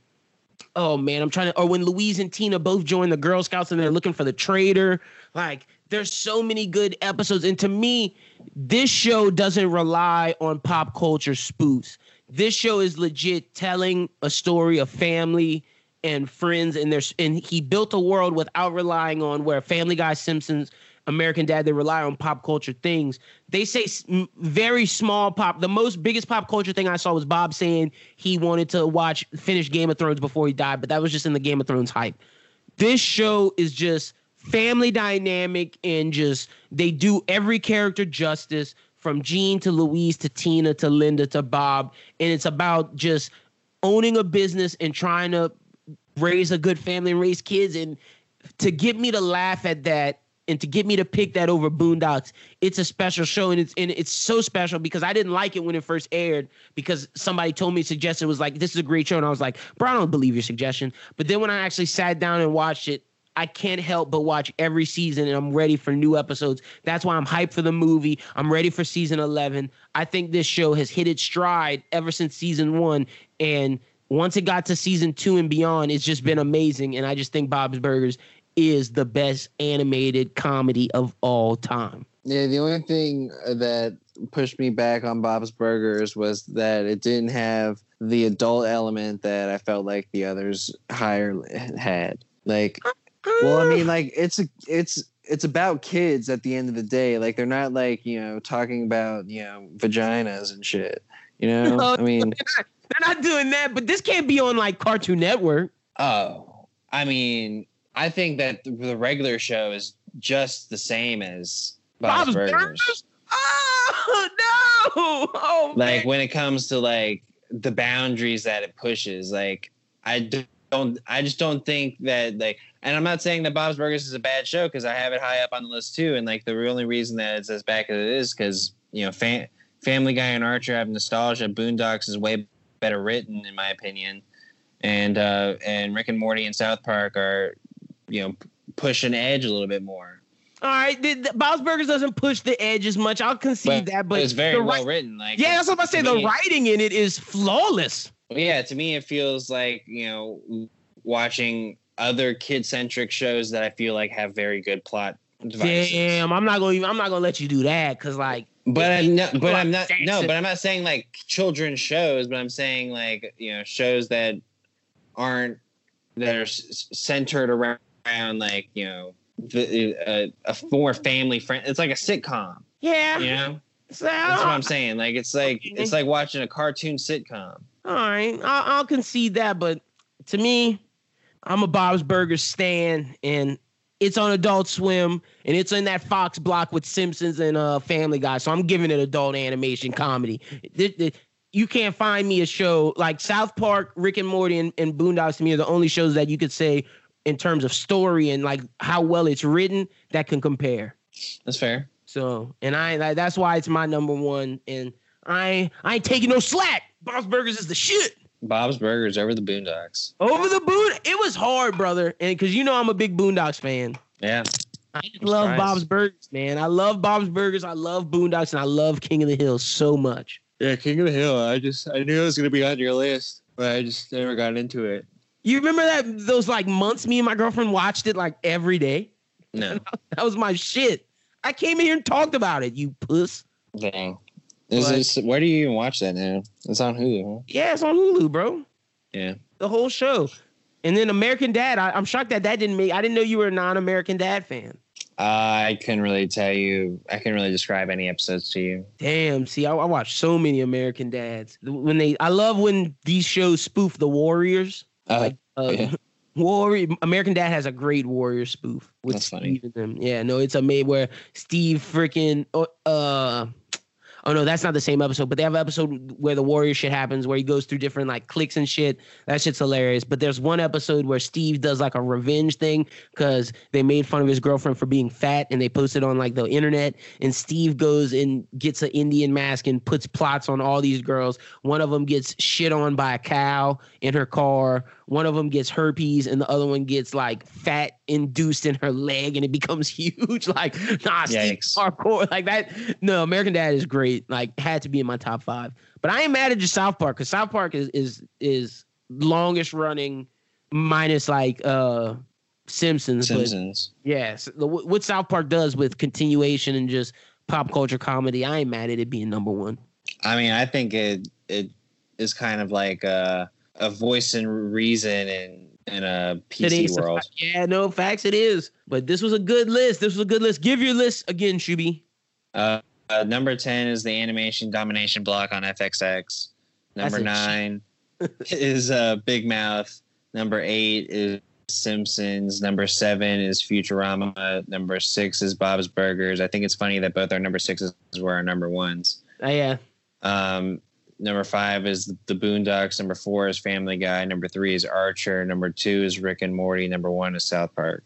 oh man, I'm trying to. Or when Louise and Tina both join the Girl Scouts and they're looking for the traitor. Like, there's so many good episodes. And to me, this show doesn't rely on pop culture spoofs. This show is legit telling a story of family and friends, and there's and he built a world without relying on where Family Guy, Simpsons, American Dad, they rely on pop culture things. They say very small pop. The most biggest pop culture thing I saw was Bob saying he wanted to watch finish Game of Thrones before he died, but that was just in the Game of Thrones hype. This show is just family dynamic and just they do every character justice from Gene to Louise to Tina to Linda to Bob, and it's about just owning a business and trying to raise a good family and raise kids and to get me to laugh at that and to get me to pick that over Boondocks, it's a special show, and it's and it's so special because I didn't like it when it first aired because somebody told me suggested it was like this is a great show, and I was like, bro, I don't believe your suggestion. But then when I actually sat down and watched it, I can't help but watch every season, and I'm ready for new episodes. That's why I'm hyped for the movie. I'm ready for season 11. I think this show has hit its stride ever since season one, and once it got to season two and beyond, it's just been amazing. And I just think Bob's Burgers is the best animated comedy of all time. Yeah, the only thing that pushed me back on Bob's Burgers was that it didn't have the adult element that I felt like the others higher had. Like, well, I mean, like it's a, it's it's about kids at the end of the day. Like they're not like you know talking about you know vaginas and shit. You know, no, I mean, they're not, they're not doing that. But this can't be on like Cartoon Network. Oh, I mean, I think that the regular show is just the same as Bob's, Bob's Burgers. Burgers. Oh no! Oh, like man. when it comes to like the boundaries that it pushes, like I don't, I just don't think that like, and I'm not saying that Bob's Burgers is a bad show because I have it high up on the list too, and like the only reason that it's as bad as it is because you know, fam- Family Guy and Archer have nostalgia. Boondocks is way better written in my opinion, and uh, and Rick and Morty and South Park are you know push an edge a little bit more. All right, the, the Bob's Burgers doesn't push the edge as much. I'll concede but that, but it's very well written. Like yeah, that's what I'm saying. The writing in it is flawless. Yeah, to me, it feels like you know watching other kid centric shows that I feel like have very good plot. Devices. Damn, I'm not going. I'm not going to let you do that because like. But I'm not. But I'm not. No, but I'm not saying like children's shows. But I'm saying like you know shows that aren't that are centered around around like you know the, uh, a more family friend. It's like a sitcom. Yeah. You know. So, That's what I'm saying. Like it's like okay. it's like watching a cartoon sitcom. All right, I'll, I'll concede that, but to me, I'm a Bob's Burgers stan, and it's on Adult Swim, and it's in that Fox block with Simpsons and uh, Family Guy. So I'm giving it adult animation comedy. you can't find me a show like South Park, Rick and Morty, and, and Boondocks to me are the only shows that you could say in terms of story and like how well it's written that can compare. That's fair. So, and I like that's why it's my number one. And I I ain't taking no slack. Bob's Burgers is the shit. Bob's Burgers over the Boondocks. Over the Boon. It was hard, brother, and because you know I'm a big Boondocks fan. Yeah. I love Bob's Burgers, man. I love Bob's Burgers. I love Boondocks, and I love King of the Hill so much. Yeah, King of the Hill. I just I knew it was gonna be on your list, but I just never got into it. You remember that those like months me and my girlfriend watched it like every day? No. that was my shit. I came in here and talked about it, you puss. Dang. Is but, this, where do you even watch that now? It's on Hulu, huh? Yeah, it's on Hulu, bro. Yeah. The whole show. And then American Dad, I, am shocked that that didn't make. I didn't know you were a non-American Dad fan. Uh, I couldn't really tell you. I couldn't really describe any episodes to you. Damn. See, I, I watch so many American Dads. When they, I love when these shows spoof the Warriors. Uh, like, uh, yeah. Warrior American Dad has a great Warrior spoof with That's funny. Steve and them. Yeah, no, it's a made where Steve freaking uh oh no, that's not the same episode, but they have an episode where the Warrior shit happens where he goes through different like clicks and shit. That shit's hilarious. But there's one episode where Steve does like a revenge thing because they made fun of his girlfriend for being fat and they posted on like the internet. And Steve goes and gets an Indian mask and puts plots on all these girls. One of them gets shit on by a cow in her car. One of them gets herpes, and the other one gets like fat induced in her leg, and it becomes huge. like, nah, hardcore like that. No, American Dad is great. Like, had to be in my top five. But I ain't mad at just South Park because South Park is is is longest running, minus like uh Simpsons. Simpsons. yes, the, what South Park does with continuation and just pop culture comedy, I ain't mad at it being number one. I mean, I think it it is kind of like a a voice and reason in in a PC world. Yeah, no facts. It is. But this was a good list. This was a good list. Give your list again, Shuby. Uh, uh, number ten is the animation domination block on FXX. Number a nine is uh, Big Mouth. Number eight is Simpsons. Number seven is Futurama. Number six is Bob's Burgers. I think it's funny that both our number sixes were our number ones. Uh, yeah. Um, number five is the Boondocks. Number four is Family Guy. Number three is Archer. Number two is Rick and Morty. Number one is South Park.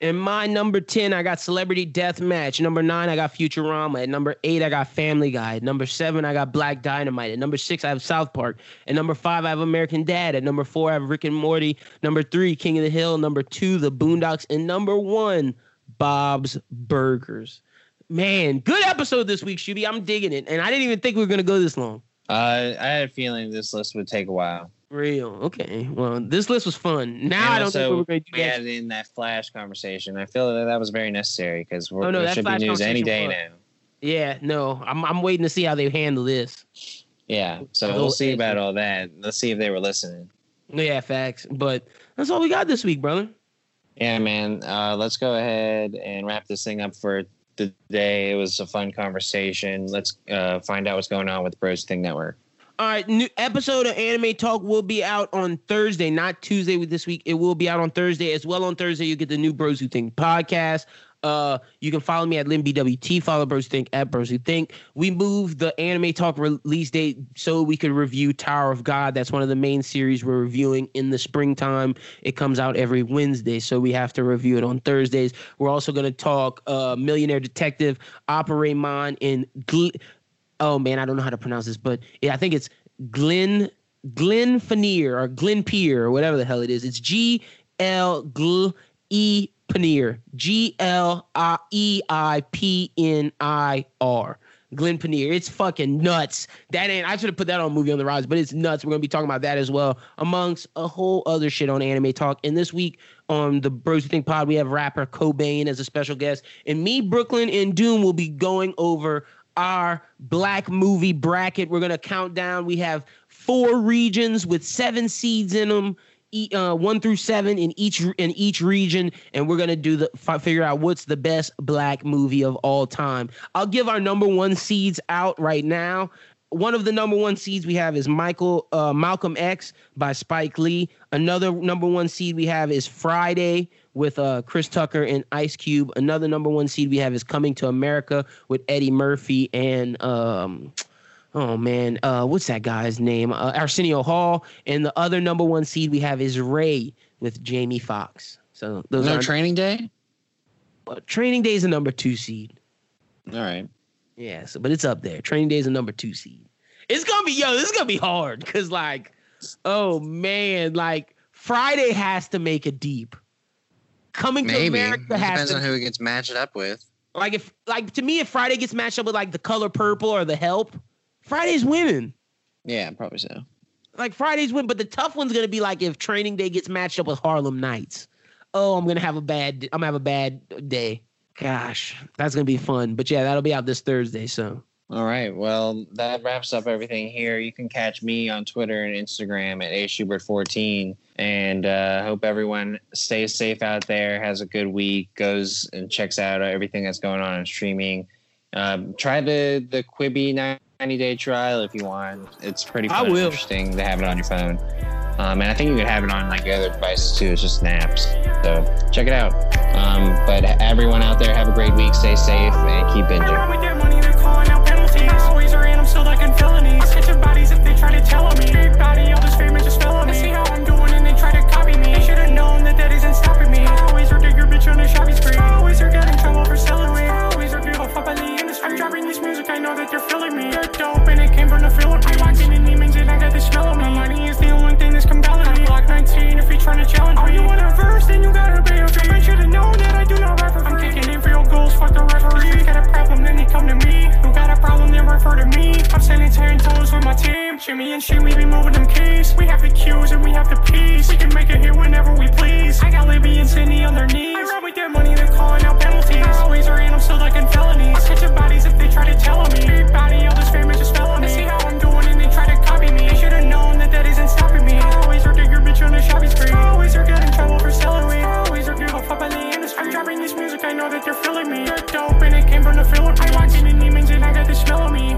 In my number 10, I got Celebrity Death Match. Number nine, I got Futurama. At number eight, I got Family Guy. At number seven, I got Black Dynamite. At number six, I have South Park. At number five, I have American Dad. At number four, I have Rick and Morty. Number three, King of the Hill. Number two, The Boondocks. And number one, Bob's Burgers. Man, good episode this week, Shuby. I'm digging it. And I didn't even think we were going to go this long. Uh, I had a feeling this list would take a while. Real. Okay. Well, this list was fun. Now And I don't think we're going to do We that. in that Flash conversation. I feel that that was very necessary because we're Oh, no, there should be news any day conversation now. Yeah, no. I'm, I'm waiting to see how they handle this. Yeah, so we'll see about all that. Let's see if they were listening. Yeah, facts. But that's all we got this week, brother. Yeah, man. Uh, let's go ahead and wrap this thing up for the day. It was a fun conversation. Let's uh, find out what's going on with Bros Think Network. All right, new episode of Anime Talk will be out on Thursday, not Tuesday with this week. It will be out on Thursday as well. On Thursday, you get the new Bros Who Think podcast. Uh, you can follow me at LinBWT. Follow Bros Think at Bros Who Think. We moved the Anime Talk release date so we could review Tower of God. That's one of the main series we're reviewing in the springtime. It comes out every Wednesday, so we have to review it on Thursdays. We're also going to talk uh, Millionaire Detective, Appare Ranman, and Gl- oh man, I don't know how to pronounce this, but yeah, I think it's Glen Glen Fanier or Glen Pier or whatever the hell it is. It's G L Gl E Panier. G L I E I P N I R. Glenn Panier. It's fucking nuts. That ain't I should have put that on movie on the rise, but it's nuts. We're gonna be talking about that as well, amongst a whole other shit on anime talk. And this week on the Bros Think Pod, we have rapper Cobain as a special guest. And me, Brooklyn, and Doom will be going over our black movie bracket. We're gonna count down. We have four regions with seven seeds in them, uh, one through seven in each in each region, and we're gonna do the figure out what's the best black movie of all time. I'll give our number one seeds out right now. One of the number one seeds we have is Michael uh, Malcolm X by Spike Lee. Another number one seed we have is Friday with uh, Chris Tucker and Ice Cube. Another number one seed we have is Coming to America with Eddie Murphy and um, oh man, uh, what's that guy's name? Uh, Arsenio Hall. And the other number one seed we have is Ray with Jamie Foxx. So those no are training day. uh, Training Day is a number two seed. All right. Yeah, so, but it's up there. Training Day is a number two seed. It's gonna be yo. This is gonna be hard because like, oh man, like Friday has to make a deep. Coming to Maybe America it has depends to on who it gets matched up with. like if like to me if Friday gets matched up with like the color purple or the help, Friday's winning. Yeah, probably so. Like Friday's win, but the tough one's gonna be like if Training Day gets matched up with Harlem Nights. Oh, I'm gonna have a bad. I'm gonna have a bad day. Gosh, that's gonna be fun. But yeah, that'll be out this Thursday. So All right. Well, that wraps up everything here. You can catch me on Twitter and Instagram at ashubert14. And uh, hope everyone stays safe out there, has a good week, goes and checks out everything that's going on in streaming. Um, try the the Quibi 90 day trial if you want. It's pretty fun and interesting to have it on your phone. Um, and I think you can have it on like other devices too. It's just snaps. So check it out. Um, but everyone out there, have a great week. Stay safe and keep binging. bodies if they try to tell me. Big body, all this fame is just felony. See how I'm doing and they try to copy me. They should've known that that isn't stopping me. I always heard your bitch on a shopping spree. I always heard getting trouble for selling weed. Dropping this music, I know that you're feeling me. They're dope and it came from the Philippines. I'm walking in demons and I got the smell of me. Money is the only thing that's compelling me. Block 19 if you're trying to challenge me. Oh, you want a verse, then you gotta pay a fee. I should've known that I do not rap for free. I'm kicking rules, fuck the referee. Got a problem, then they come to me. Who got a problem, then refer to me. I'm standing ten toes with my team. Jimmy and she, we be moving them keys. We have the cues and we have the peace. We can make it here whenever we please. I got Libby and Cindy on their knees. I run with their money, they're calling out penalties. I always are, and I'm still like in felonies. I catch your bodies if they try to tell me. Everybody, all this fame is just felony. They see how I'm doing and they try to copy me. They should've known that that isn't stopping me. I always heard your bitch on the shopping spree. I always are, getting trouble for selling weed. I'm dropping this music, I know that you're feeling me. You're dope and it came from the feeling. I'm it and demons and I got this smell of me.